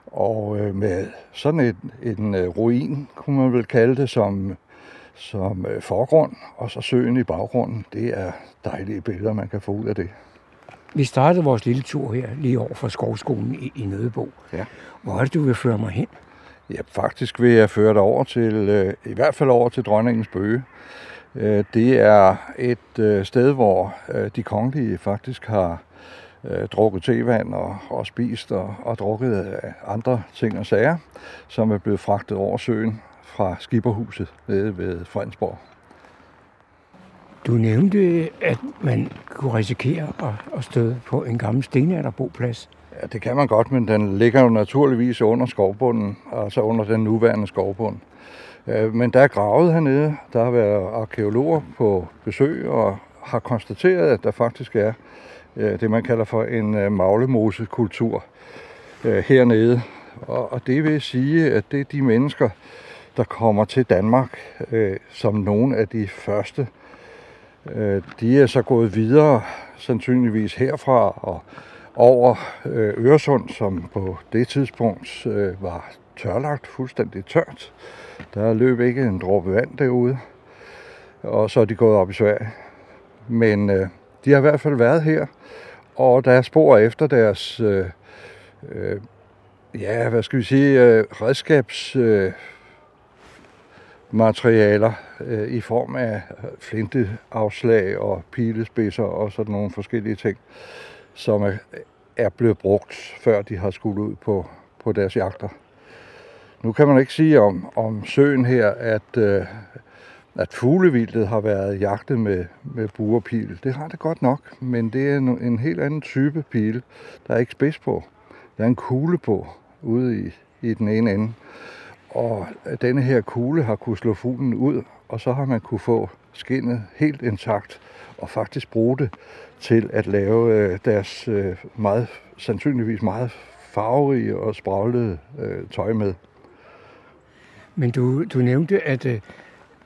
og med sådan en, en ruin, kunne man vel kalde det, som, som forgrund, og så søen i baggrunden. Det er dejlige billeder, man kan få ud af det. Vi startede vores lille tur her, lige over for skovskolen i, i Nødebo. Ja. Hvor er det, du vil føre mig hen? Ja, faktisk vil jeg føre dig over til, i hvert fald over til dronningens bøge. Det er et sted, hvor de kongelige faktisk har drukket tevand og, og spist og, og drukket andre ting og sager, som er blevet fragtet over søen fra skipperhuset nede ved Fredensborg. Du nævnte, at man kunne risikere at, støde på en gammel stenalderboplads. Ja, det kan man godt, men den ligger jo naturligvis under skovbunden, altså under den nuværende skovbund. Men der er gravet hernede. Der har været arkeologer på besøg og har konstateret, at der faktisk er det, man kalder for en maglemosekultur hernede. Og det vil sige, at det er de mennesker, der kommer til Danmark øh, som nogle af de første. Øh, de er så gået videre, sandsynligvis herfra og over øh, Øresund, som på det tidspunkt var tørlagt, fuldstændig tørt. Der løb ikke en dråbe vand derude, og så er de gået op i Sverige. Men øh, de har i hvert fald været her, og der er spor efter deres, øh, øh, ja, hvad skal vi sige, øh, redskabs... Øh, materialer øh, i form af flinteafslag og pilespidser og sådan nogle forskellige ting, som er, er blevet brugt, før de har skulle ud på, på deres jagter. Nu kan man ikke sige om, om søen her, at, øh, at fuglevildet har været jagtet med, med buerpil. Det har det godt nok, men det er en, en helt anden type pil. Der er ikke spids på. Der er en kugle på ude i, i den ene ende. Og denne her kugle har kunne slå fuglen ud, og så har man kunne få skinnet helt intakt og faktisk bruge det til at lave øh, deres øh, meget, sandsynligvis meget farverige og spraglede øh, tøj med. Men du, du nævnte, at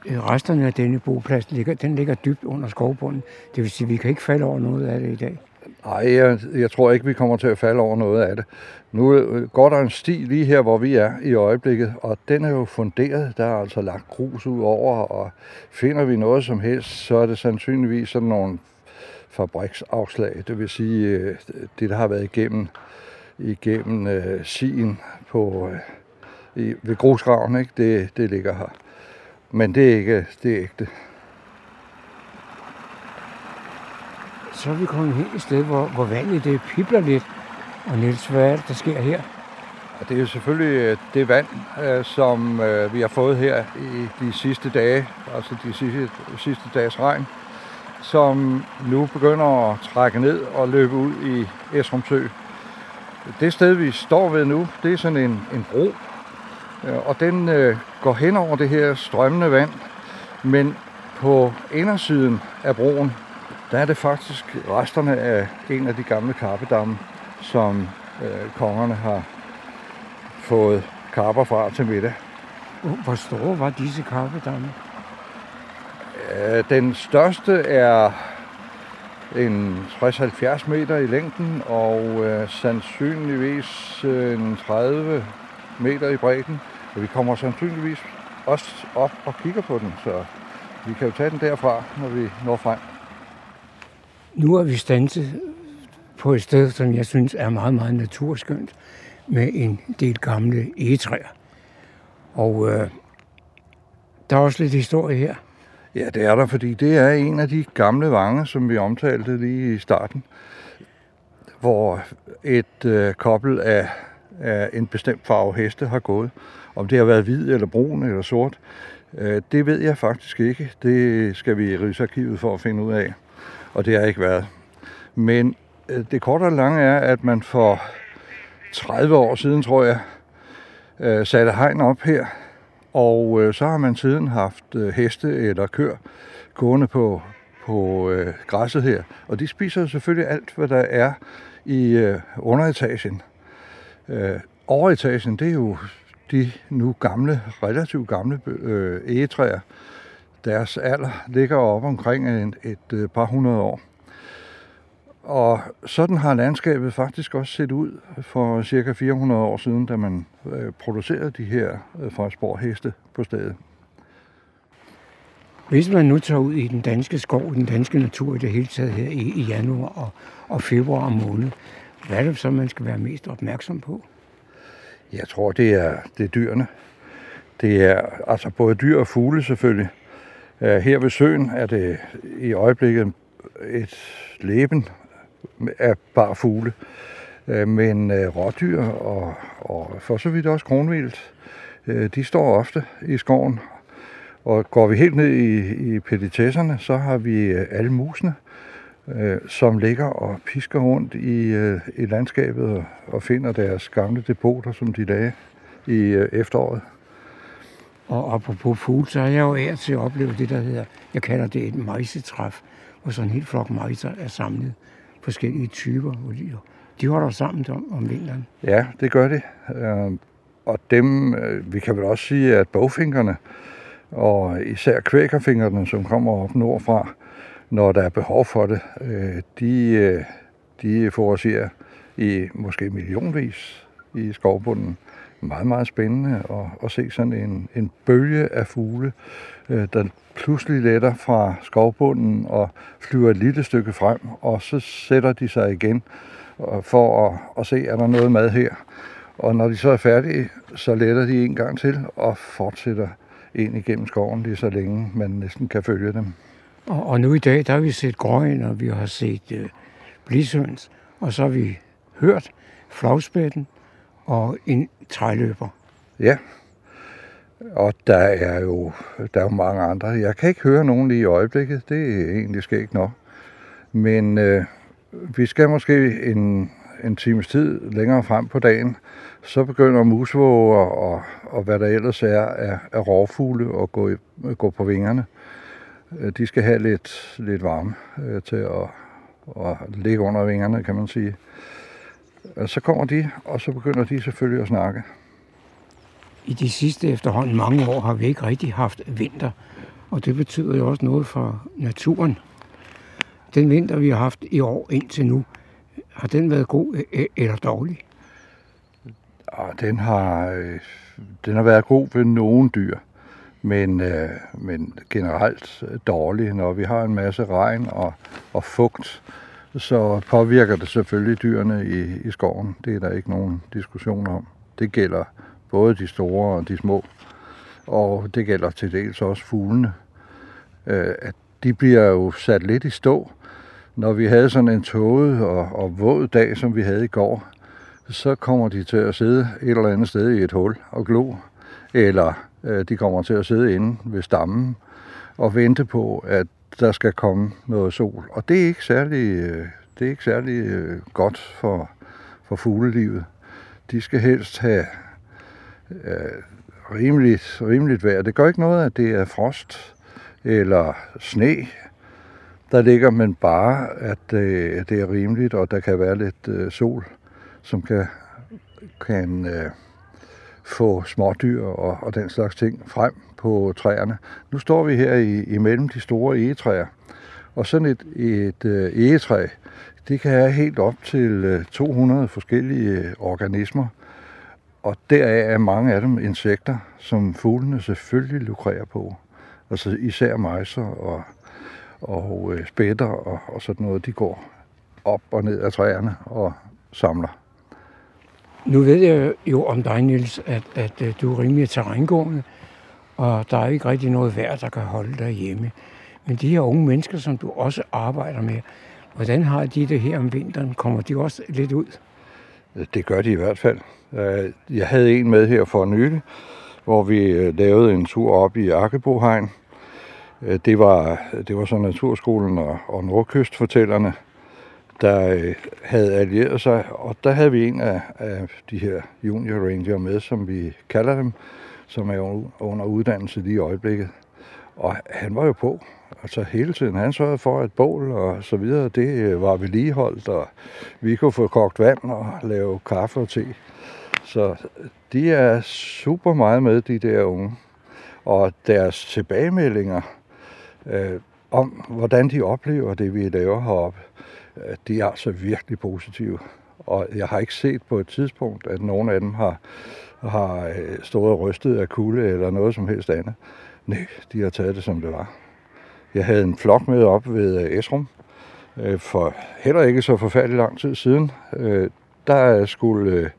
resterne af denne boplads ligger, den ligger dybt under skovbunden. Det vil sige, at vi kan ikke falde over noget af det i dag. Nej, jeg, jeg tror ikke, vi kommer til at falde over noget af det. Nu øh, går der en sti lige her, hvor vi er i øjeblikket, og den er jo funderet. Der er altså lagt grus ud over, og finder vi noget som helst, så er det sandsynligvis sådan nogle fabriksafslag. Det vil sige, øh, det der har været igennem, igennem øh, sien på, øh, i, ved grusgraven, ikke? Det, det ligger her. Men det er ikke det er ægte. Så er vi kommet hen et sted, hvor, hvor vandet det pibler lidt. Og Niels, hvad er det, der sker her? Og det er jo selvfølgelig øh, det vand, øh, som øh, vi har fået her i de sidste dage, altså de sidste, sidste dages regn, som nu begynder at trække ned og løbe ud i Esrumsø. Det sted, vi står ved nu, det er sådan en, en bro, og den går hen over det her strømmende vand, men på indersiden af broen, der er det faktisk resterne af en af de gamle karpedamme, som øh, kongerne har fået karper fra til middag. Hvor store var disse karpedamme? Den største er en 60-70 meter i længden og øh, sandsynligvis en 30 meter i bredden. Og vi kommer sandsynligvis også op og kigger på den, så vi kan jo tage den derfra, når vi når frem. Nu er vi standet på et sted, som jeg synes er meget, meget naturskønt, med en del gamle egetræer. Og øh, der er også lidt historie her. Ja, det er der, fordi det er en af de gamle vange, som vi omtalte lige i starten, hvor et øh, kobbel af, af en bestemt farve heste har gået. Om det har været hvid eller brun eller sort, øh, det ved jeg faktisk ikke. Det skal vi i Rigsarkivet for at finde ud af, og det har ikke været. Men Øh, det korte og lange er, at man for 30 år siden, tror jeg, øh, satte hegn op her, og øh, så har man siden haft øh, heste eller kør gående på, på øh, græsset her. Og de spiser selvfølgelig alt, hvad der er i øh, underetagen. Overetagen, det er jo de nu gamle, relativt gamle øh, egetræer. Deres alder ligger op omkring et, et par hundrede år. Og sådan har landskabet faktisk også set ud for cirka 400 år siden, da man øh, producerede de her øh, Frederiksborg heste på stedet. Hvis man nu tager ud i den danske skov, den danske natur i det hele taget her i, i januar og, og februar måned, hvad er det så, man skal være mest opmærksom på? Jeg tror, det er, det er dyrene. Det er altså både dyr og fugle selvfølgelig. Øh, her ved søen er det i øjeblikket et leben af bare fugle. Øh, men øh, rådyr og, og for så vidt også kronvildt, de står ofte i skoven. Og går vi helt ned i, i peditesserne, så har vi alle musene, som ligger og pisker rundt i, i landskabet og, og finder deres gamle depoter, som de lagde i efteråret. Og apropos fugle, så har jeg jo ært til at opleve det, der hedder, jeg kalder det et mejsetræf, hvor sådan en helt flok mejser er samlet forskellige typer Og De holder sammen om, om vinteren. Ja, det gør de. Øhm, og dem, øh, vi kan vel også sige, at bogfinkerne, og især kvækerfingrene, som kommer op nordfra, når der er behov for det, øh, de, øh, de forårsager i måske millionvis i skovbunden. Meget, meget spændende at, at se sådan en, en bølge af fugle, øh, der pludselig letter fra skovbunden og flyver et lille stykke frem, og så sætter de sig igen øh, for at, at se, er der noget mad her. Og når de så er færdige, så letter de en gang til og fortsætter ind igennem skoven lige så længe man næsten kan følge dem. Og, og nu i dag, der har vi set grøn, og vi har set øh, blisøns, og så har vi hørt flagspætten og en træløber. Ja, og der er jo der er jo mange andre. Jeg kan ikke høre nogen lige i øjeblikket. Det er egentlig skægt nok. Men øh, vi skal måske en, en times tid længere frem på dagen. Så begynder musvåger og, og hvad der ellers er af, af rovfugle at gå, gå på vingerne. Øh, de skal have lidt, lidt varme øh, til at, at ligge under vingerne, kan man sige. Så kommer de, og så begynder de selvfølgelig at snakke i de sidste efterhånden mange år har vi ikke rigtig haft vinter. Og det betyder jo også noget for naturen. Den vinter, vi har haft i år indtil nu, Har den været god e- eller dårlig? Og den har, øh, den har været god ved nogle dyr, men, øh, men generelt dårlig. Når vi har en masse regn og, og fugt, så påvirker det selvfølgelig dyrene i, i skoven. Det er der ikke nogen diskussion om. Det gælder både de store og de små, og det gælder til dels også fuglene. Øh, at de bliver jo sat lidt i stå. Når vi havde sådan en tåget og, og våd dag, som vi havde i går, så kommer de til at sidde et eller andet sted i et hul og glo, eller øh, de kommer til at sidde inde ved stammen og vente på, at der skal komme noget sol. Og det er ikke særlig, øh, det er ikke særlig øh, godt for, for fuglelivet. De skal helst have øh, rimeligt, rimeligt vejr. Det gør ikke noget, at det er frost eller sne, der ligger, men bare, at øh, det er rimeligt, og der kan være lidt øh, sol, som kan, kan øh, få smådyr og, og den slags ting frem på træerne. Nu står vi her i, imellem de store egetræer, og sådan et, et øh, egetræ, det kan have helt op til øh, 200 forskellige øh, organismer, og deraf er mange af dem insekter, som fuglene selvfølgelig lukrerer på. Altså især mejser og, og øh, spætter og, og sådan noget, de går op og ned af træerne og samler. Nu ved jeg jo om dig, Niels, at, at at du er rimelig terrængående, og der er ikke rigtig noget værd, der kan holde dig hjemme. Men de her unge mennesker, som du også arbejder med, hvordan har de det her om vinteren? Kommer de også lidt ud? Det gør de i hvert fald. Øh, jeg havde en med her for nylig, hvor vi øh, lavede en tur op i Akkebohegn. Øh, det var, det var så Naturskolen og, og Nordkystfortællerne, der havde allieret sig, og der havde vi en af, af de her junior ranger med, som vi kalder dem, som er under uddannelse lige i øjeblikket. Og han var jo på, altså hele tiden. Han sørgede for, at bål og så videre, det øh, var vedligeholdt, og vi kunne få kogt vand og lave kaffe og te. Så de er super meget med, de der unge. Og deres tilbagemeldinger øh, om, hvordan de oplever det, vi laver heroppe, øh, de er altså virkelig positive. Og jeg har ikke set på et tidspunkt, at nogen af dem har, har øh, stået og rystet af kulde eller noget som helst andet. Nej, de har taget det, som det var. Jeg havde en flok med op ved øh, Esrum, øh, for heller ikke så forfærdelig lang tid siden. Der skulle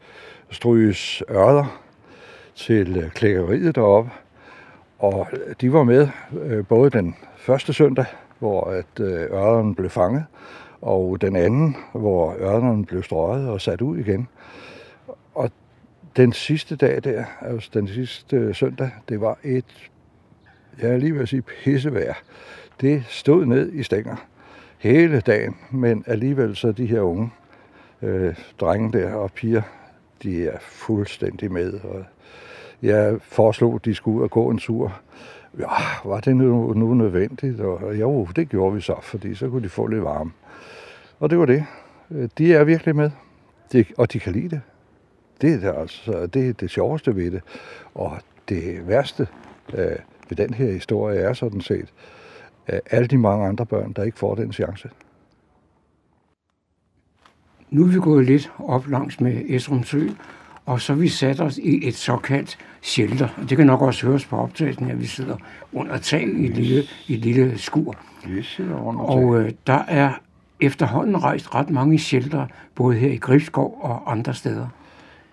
stryges ørder til klækkeriet deroppe. Og de var med både den første søndag, hvor at øh, blev fanget, og den anden, hvor ørnerne blev strøget og sat ud igen. Og den sidste dag der, altså den sidste søndag, det var et, jeg er lige ved at sige, pissevejr. Det stod ned i stænger hele dagen, men alligevel så de her unge øh, drenge der og piger, de er fuldstændig med. Og jeg foreslog, at de skulle ud og gå en tur. Ja, var det nu, nu nødvendigt? Og jo, det gjorde vi så, fordi så kunne de få lidt varme. Og det var det. Øh, de er virkelig med, de, og de kan lide det. Det er det, altså, det, er det sjoveste ved det. Og det værste øh, ved den her historie er sådan set, at alle de mange andre børn, der ikke får den chance. Nu er vi gået lidt op langs med Esrum Sø, og så vi sat os i et såkaldt shelter. Det kan nok også høres på optagelsen, at vi sidder under tag i et lille, i et lille skur. Vi sidder under Og øh, der er efterhånden rejst ret mange shelter, både her i Gribskov og andre steder.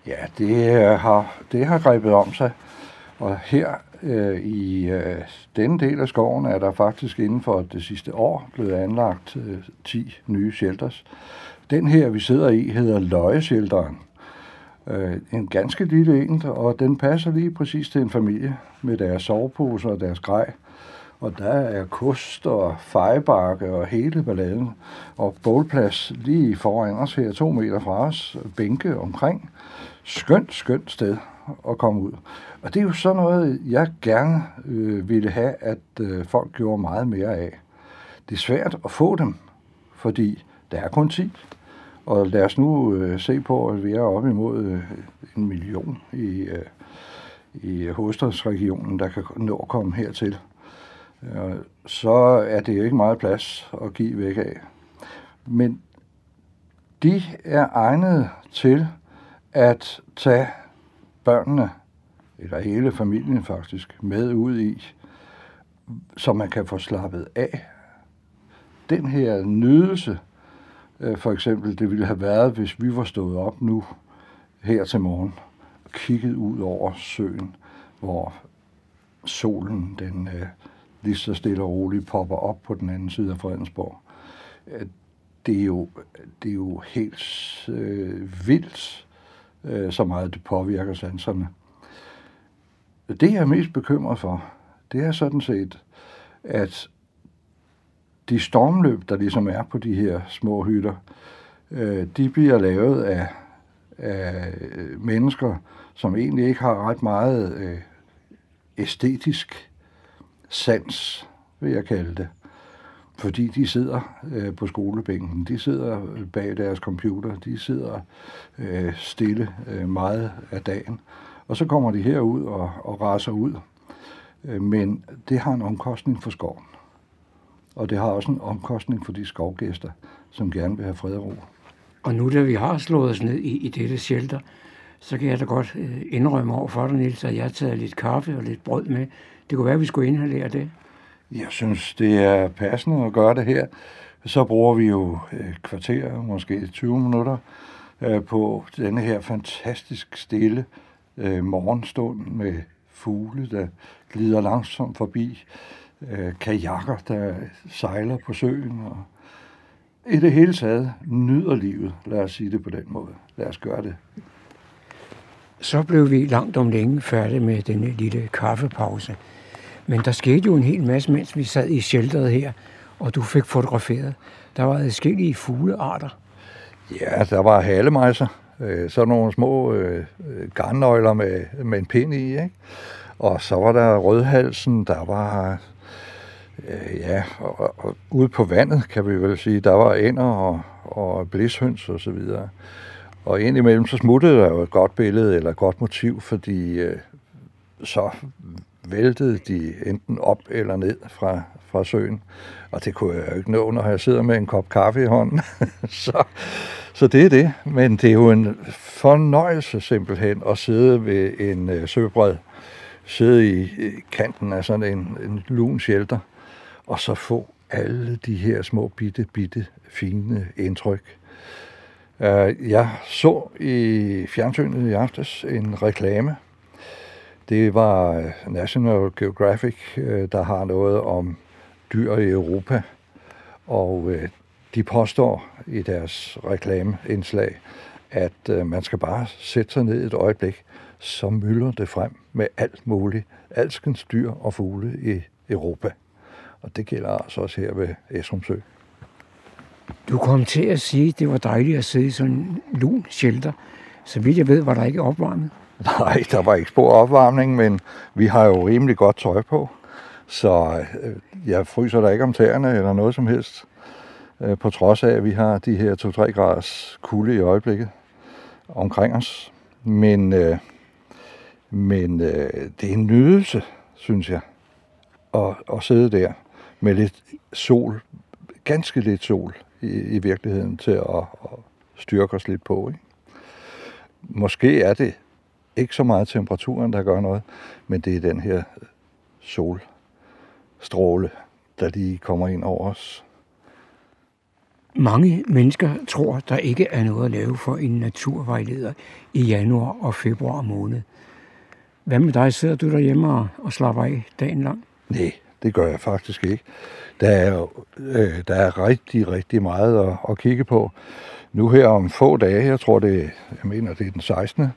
Ja, det har, det har grebet om sig. Og her øh, i øh, denne del af skoven er der faktisk inden for det sidste år blevet anlagt øh, 10 nye shelters. Den her, vi sidder i, hedder løjeshelteren. Øh, en ganske lille en, og den passer lige præcis til en familie med deres soveposer og deres grej. Og der er kost og fejebakke og hele balladen. Og bålplads lige foran os her, to meter fra os, bænke omkring. Skønt, skønt sted at komme ud. Og det er jo sådan noget, jeg gerne øh, ville have, at øh, folk gjorde meget mere af. Det er svært at få dem, fordi der er kun 10. Og lad os nu øh, se på, at vi er oppe imod øh, en million i, øh, i hovedstadsregionen, der kan nå at komme hertil. Øh, så er det jo ikke meget plads at give væk af. Men de er egnet til at tage børnene, eller hele familien faktisk, med ud i, så man kan få slappet af. Den her nydelse, øh, for eksempel, det ville have været, hvis vi var stået op nu her til morgen og kigget ud over søen, hvor solen den øh, lige så stille og roligt popper op på den anden side af Fredensborg. Øh, det er jo, det er jo helt øh, vildt, øh, så meget det påvirker sanserne. Det, jeg er mest bekymret for, det er sådan set, at de stormløb, der ligesom er på de her små hytter, øh, de bliver lavet af, af mennesker, som egentlig ikke har ret meget øh, æstetisk sans, vil jeg kalde det. Fordi de sidder øh, på skolebænken, de sidder øh, bag deres computer, de sidder øh, stille øh, meget af dagen. Og så kommer de herud og, og raser ud. Øh, men det har en omkostning for skoven. Og det har også en omkostning for de skovgæster, som gerne vil have fred og ro. Og nu da vi har slået os ned i, i dette shelter, så kan jeg da godt øh, indrømme over for dig, Niels, at jeg har taget lidt kaffe og lidt brød med. Det kunne være, at vi skulle inhalere det. Jeg synes, det er passende at gøre det her. Så bruger vi jo et kvarter, måske 20 minutter, øh, på denne her fantastisk stille øh, morgenstund med fugle, der glider langsomt forbi, kajakker, der sejler på søen, og i det hele taget nyder livet. Lad os sige det på den måde. Lad os gøre det. Så blev vi langt om længe færdige med denne lille kaffepause. Men der skete jo en hel masse, mens vi sad i shelteret her, og du fik fotograferet. Der var adskillige fuglearter. Ja, der var halemejser. Øh, sådan nogle små øh, garnnøgler med, med en pind i, ikke? Og så var der rødhalsen, der var øh, ja, og, og ude på vandet, kan vi vel sige, der var ænder og, og blishøns og så videre. Og indimellem så smuttede der jo et godt billede eller et godt motiv, fordi øh, så væltede de enten op eller ned fra, fra søen. Og det kunne jeg jo ikke nå, når jeg sidder med en kop kaffe i hånden. så, så det er det. Men det er jo en fornøjelse simpelthen at sidde ved en øh, søbred, sidde i, øh, kanten af sådan en, en lun shelter, og så få alle de her små bitte, bitte fine indtryk. Uh, jeg så i fjernsynet i aftes en reklame. Det var øh, National Geographic, øh, der har noget om dyr i Europa. Og øh, de påstår i deres reklameindslag, at man skal bare sætte sig ned et øjeblik, så mylder det frem med alt muligt, alskens dyr og fugle i Europa. Og det gælder altså også her ved Esrumsø. Du kom til at sige, at det var dejligt at sidde i sådan en lun shelter. Så vidt jeg ved, var der ikke opvarmet. Nej, der var ikke spor opvarmning, men vi har jo rimelig godt tøj på. Så øh, jeg fryser der ikke om tæerne eller noget som helst. Øh, på trods af, at vi har de her 2-3 graders kulde i øjeblikket omkring os. Men, øh, men øh, det er en nydelse, synes jeg, at, at sidde der med lidt sol, ganske lidt sol i, i virkeligheden til at, at styrke os lidt på. Ikke? Måske er det ikke så meget temperaturen, der gør noget, men det er den her solstråle, der lige kommer ind over os. Mange mennesker tror, der ikke er noget at lave for en naturvejleder i januar og februar måned. Hvad med dig? Sidder du derhjemme og, slapper af dagen lang? Nej, det gør jeg faktisk ikke. Der er, øh, der er rigtig, rigtig meget at, at kigge på. Nu her om få dage, jeg tror det, jeg mener det er den 16.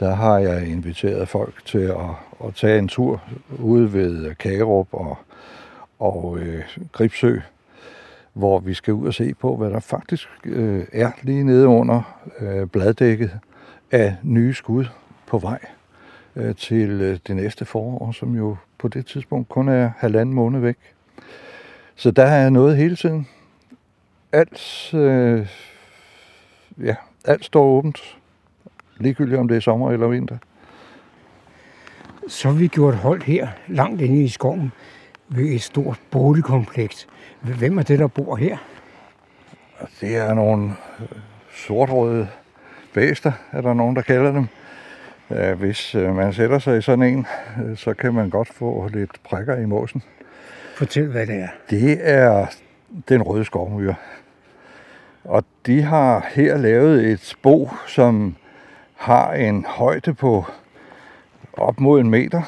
Der har jeg inviteret folk til at, at tage en tur ude ved Kagerup og, og øh, Gribsø, hvor vi skal ud og se på, hvad der faktisk øh, er lige nede under øh, bladdækket af nye skud på vej øh, til øh, det næste forår, som jo på det tidspunkt kun er halvanden måned væk. Så der er noget hele tiden. Alt, øh, ja, alt står åbent. Ligegyldigt om det er sommer eller vinter. Så har vi gjort hold her, langt inde i skoven, ved et stort boligkompleks. Hvem er det, der bor her? Det er nogle sortrøde bæster, er der nogen, der kalder dem. Øh, hvis øh, man sætter sig i sådan en, øh, så kan man godt få lidt prikker i måsen. Fortæl, hvad det er. Det er den røde skovmyre. Og de har her lavet et bo, som har en højde på op mod en meter.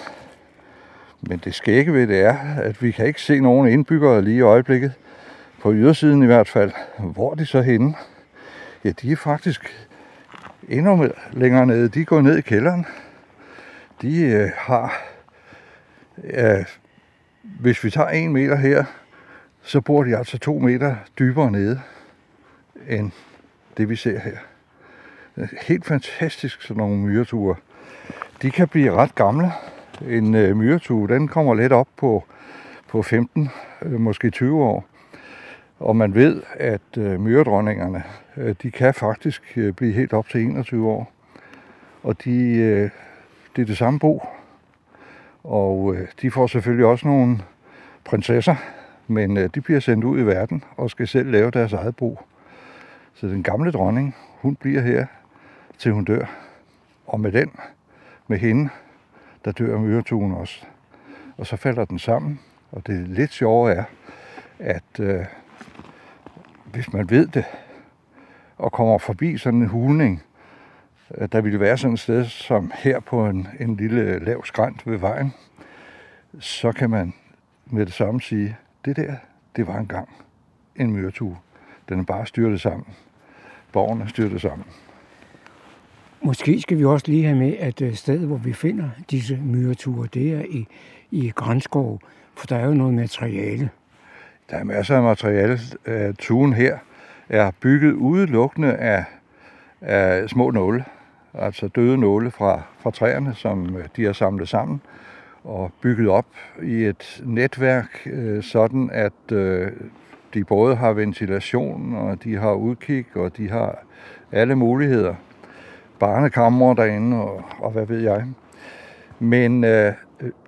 Men det skægge ved det er, at vi kan ikke se nogen indbyggere lige i øjeblikket. På ydersiden i hvert fald. Hvor er de så henne? Ja, de er faktisk endnu længere nede. De går ned i kælderen. De øh, har, øh, hvis vi tager en meter her, så bor de altså to meter dybere nede end det vi ser her. Helt fantastisk sådan nogle myreture. De kan blive ret gamle. En øh, myretue, den kommer let op på, på 15, øh, måske 20 år. Og man ved, at øh, myredronningerne, øh, de kan faktisk øh, blive helt op til 21 år. Og de, øh, det er det samme bo. Og øh, de får selvfølgelig også nogle prinsesser, men øh, de bliver sendt ud i verden og skal selv lave deres eget bo. Så den gamle dronning, hun bliver her, til hun dør. Og med den, med hende, der dør myretuen også. Og så falder den sammen. Og det lidt sjove er, at øh, hvis man ved det, og kommer forbi sådan en hulning, øh, der ville være sådan et sted som her på en, en lille øh, lav skrænt ved vejen, så kan man med det samme sige, det der, det var engang en myretue. Den er bare styrtet sammen. Borgen er styrtet sammen. Måske skal vi også lige have med, at øh, stedet, hvor vi finder disse myreture, det er i, i Grænskov, for der er jo noget materiale. Der er masser af materiale. Øh, tuen her er bygget udelukkende af, af små nåle, altså døde nåle fra, fra træerne, som øh, de har samlet sammen og bygget op i et netværk, sådan at de både har ventilation, og de har udkig, og de har alle muligheder barnekammer derinde, og, og hvad ved jeg. Men øh,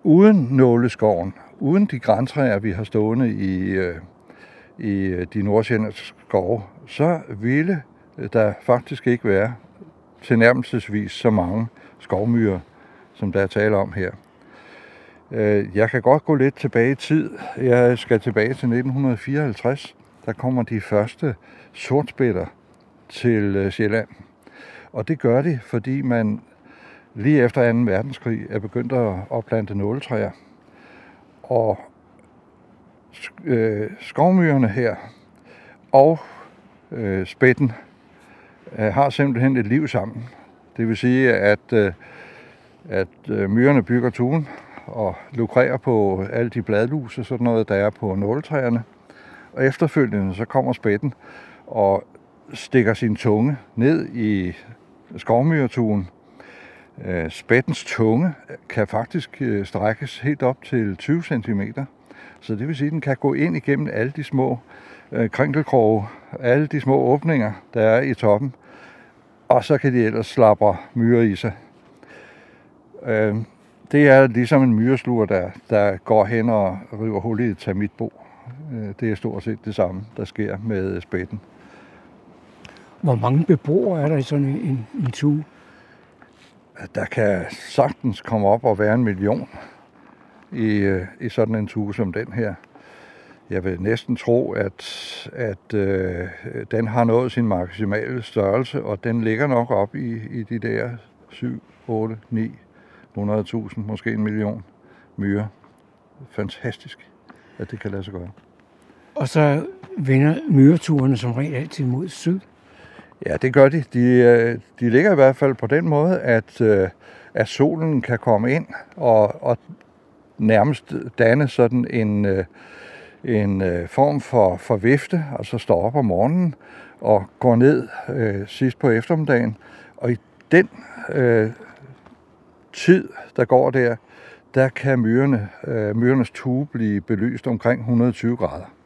uden nåleskoven, uden de græntræer, vi har stående i, øh, i øh, de nordsjællandske skove, så ville øh, der faktisk ikke være tilnærmelsesvis så mange skovmyrer, som der er tale om her. Øh, jeg kan godt gå lidt tilbage i tid. Jeg skal tilbage til 1954. Der kommer de første sortspætter til Sjælland. Og det gør de, fordi man lige efter 2. verdenskrig er begyndt at opplante nåletræer. Og øh, skovmyrerne her og øh, spætten øh, har simpelthen et liv sammen. Det vil sige, at, øh, at øh, myrerne bygger tun og lukrerer på alle de bladlus og sådan noget, der er på nåletræerne. Og efterfølgende så kommer spætten og stikker sin tunge ned i skovmyretuen. Øh, spættens tunge kan faktisk øh, strækkes helt op til 20 cm. Så det vil sige, at den kan gå ind igennem alle de små øh, krinkelkroge, alle de små åbninger, der er i toppen. Og så kan de ellers slappe myrer i sig. Det er ligesom en myresluger, der, der går hen og river hul i et termitbo. Det er stort set det samme, der sker med spætten. Hvor mange beboere er der i sådan en, en tue? Der kan sagtens komme op og være en million i, øh, i sådan en tue som den her. Jeg vil næsten tro, at, at øh, den har nået sin maksimale størrelse, og den ligger nok op i, i de der 7, 8, 9, 100.000, måske en million myrer. Fantastisk, at det kan lade sig gøre. Og så vender myreturene som regel altid mod syd. Ja, det gør de. De, øh, de ligger i hvert fald på den måde, at, øh, at solen kan komme ind og, og nærmest danne sådan en, øh, en form for, for vifte, altså står op om morgenen og går ned øh, sidst på eftermiddagen. Og i den øh, tid, der går der, der kan myrerne, øh, myrernes tue blive belyst omkring 120 grader.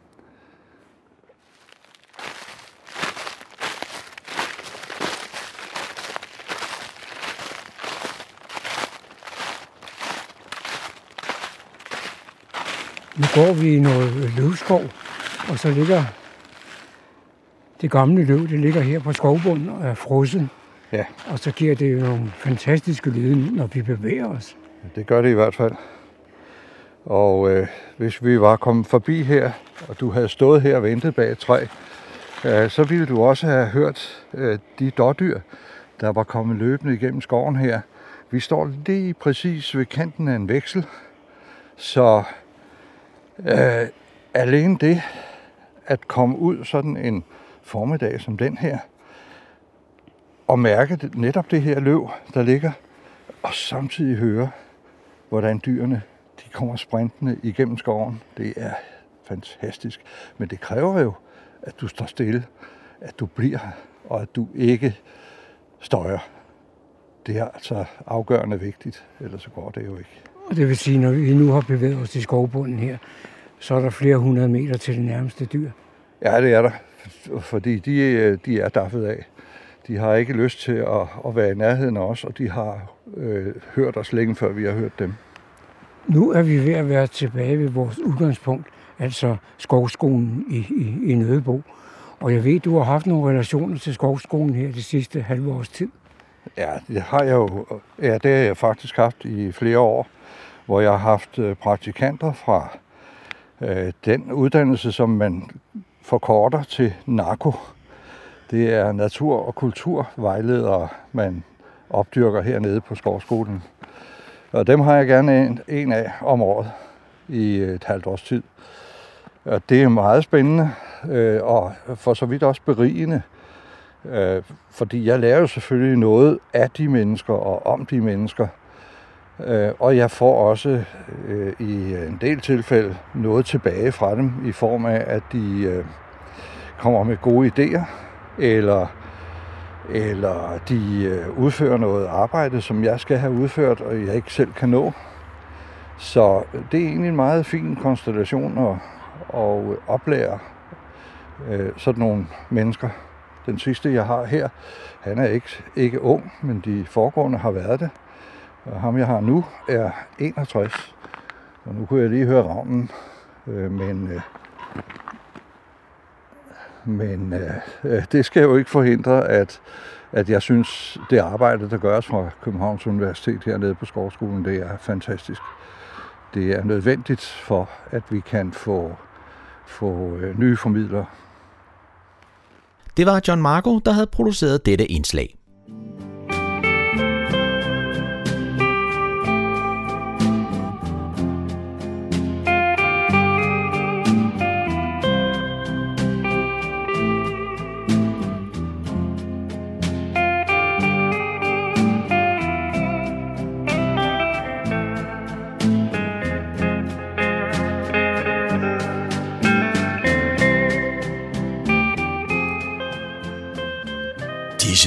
Går vi i noget løvskov, og så ligger det gamle løv, det ligger her på skovbunden og er frosset. Ja. Og så giver det jo nogle fantastiske lyde, når vi bevæger os. Det gør det i hvert fald. Og øh, hvis vi var kommet forbi her, og du havde stået her og ventet bag et træ, øh, så ville du også have hørt øh, de dårdyr, der var kommet løbende igennem skoven her. Vi står lige præcis ved kanten af en veksel, så øh, alene det at komme ud sådan en formiddag som den her, og mærke det, netop det her løv, der ligger, og samtidig høre, hvordan dyrene de kommer sprintende igennem skoven. Det er fantastisk. Men det kræver jo, at du står stille, at du bliver, og at du ikke støjer. Det er altså afgørende vigtigt, ellers så går det jo ikke. Og det vil sige, når vi nu har bevæget os til skovbunden her, så er der flere hundrede meter til det nærmeste dyr. Ja, det er der, fordi de, de er daffet af. De har ikke lyst til at, at være i nærheden af os, og de har øh, hørt os længe før vi har hørt dem. Nu er vi ved at være tilbage ved vores udgangspunkt, altså skovskolen i, i, i Nødebo. Og jeg ved, du har haft nogle relationer til skovskolen her det sidste halve års tid. Ja, det har jeg jo. Ja, det har jeg faktisk haft i flere år, hvor jeg har haft øh, praktikanter fra øh, den uddannelse, som man forkorter til narko. Det er natur- og kulturvejledere, man opdyrker hernede på Skovskolen. Og dem har jeg gerne en, en af om året i et halvt års tid. Og det er meget spændende, øh, og for så vidt også berigende, øh, fordi jeg lærer jo selvfølgelig noget af de mennesker og om de mennesker. Øh, og jeg får også øh, i en del tilfælde noget tilbage fra dem i form af, at de øh, kommer med gode idéer, eller, eller de øh, udfører noget arbejde, som jeg skal have udført, og jeg ikke selv kan nå. Så det er egentlig en meget fin konstellation at, at oplære øh, sådan nogle mennesker. Den sidste, jeg har her, han er ikke, ikke ung, men de foregående har været det. Og ham, jeg har nu, er 61. Og nu kunne jeg lige høre ravnen, øh, men, øh, men øh, øh, det skal jo ikke forhindre, at, at jeg synes, det arbejde, der gøres fra Københavns Universitet hernede på Skovskolen, det er fantastisk. Det er nødvendigt for, at vi kan få, få øh, nye formidlere. Det var John Marco, der havde produceret dette indslag.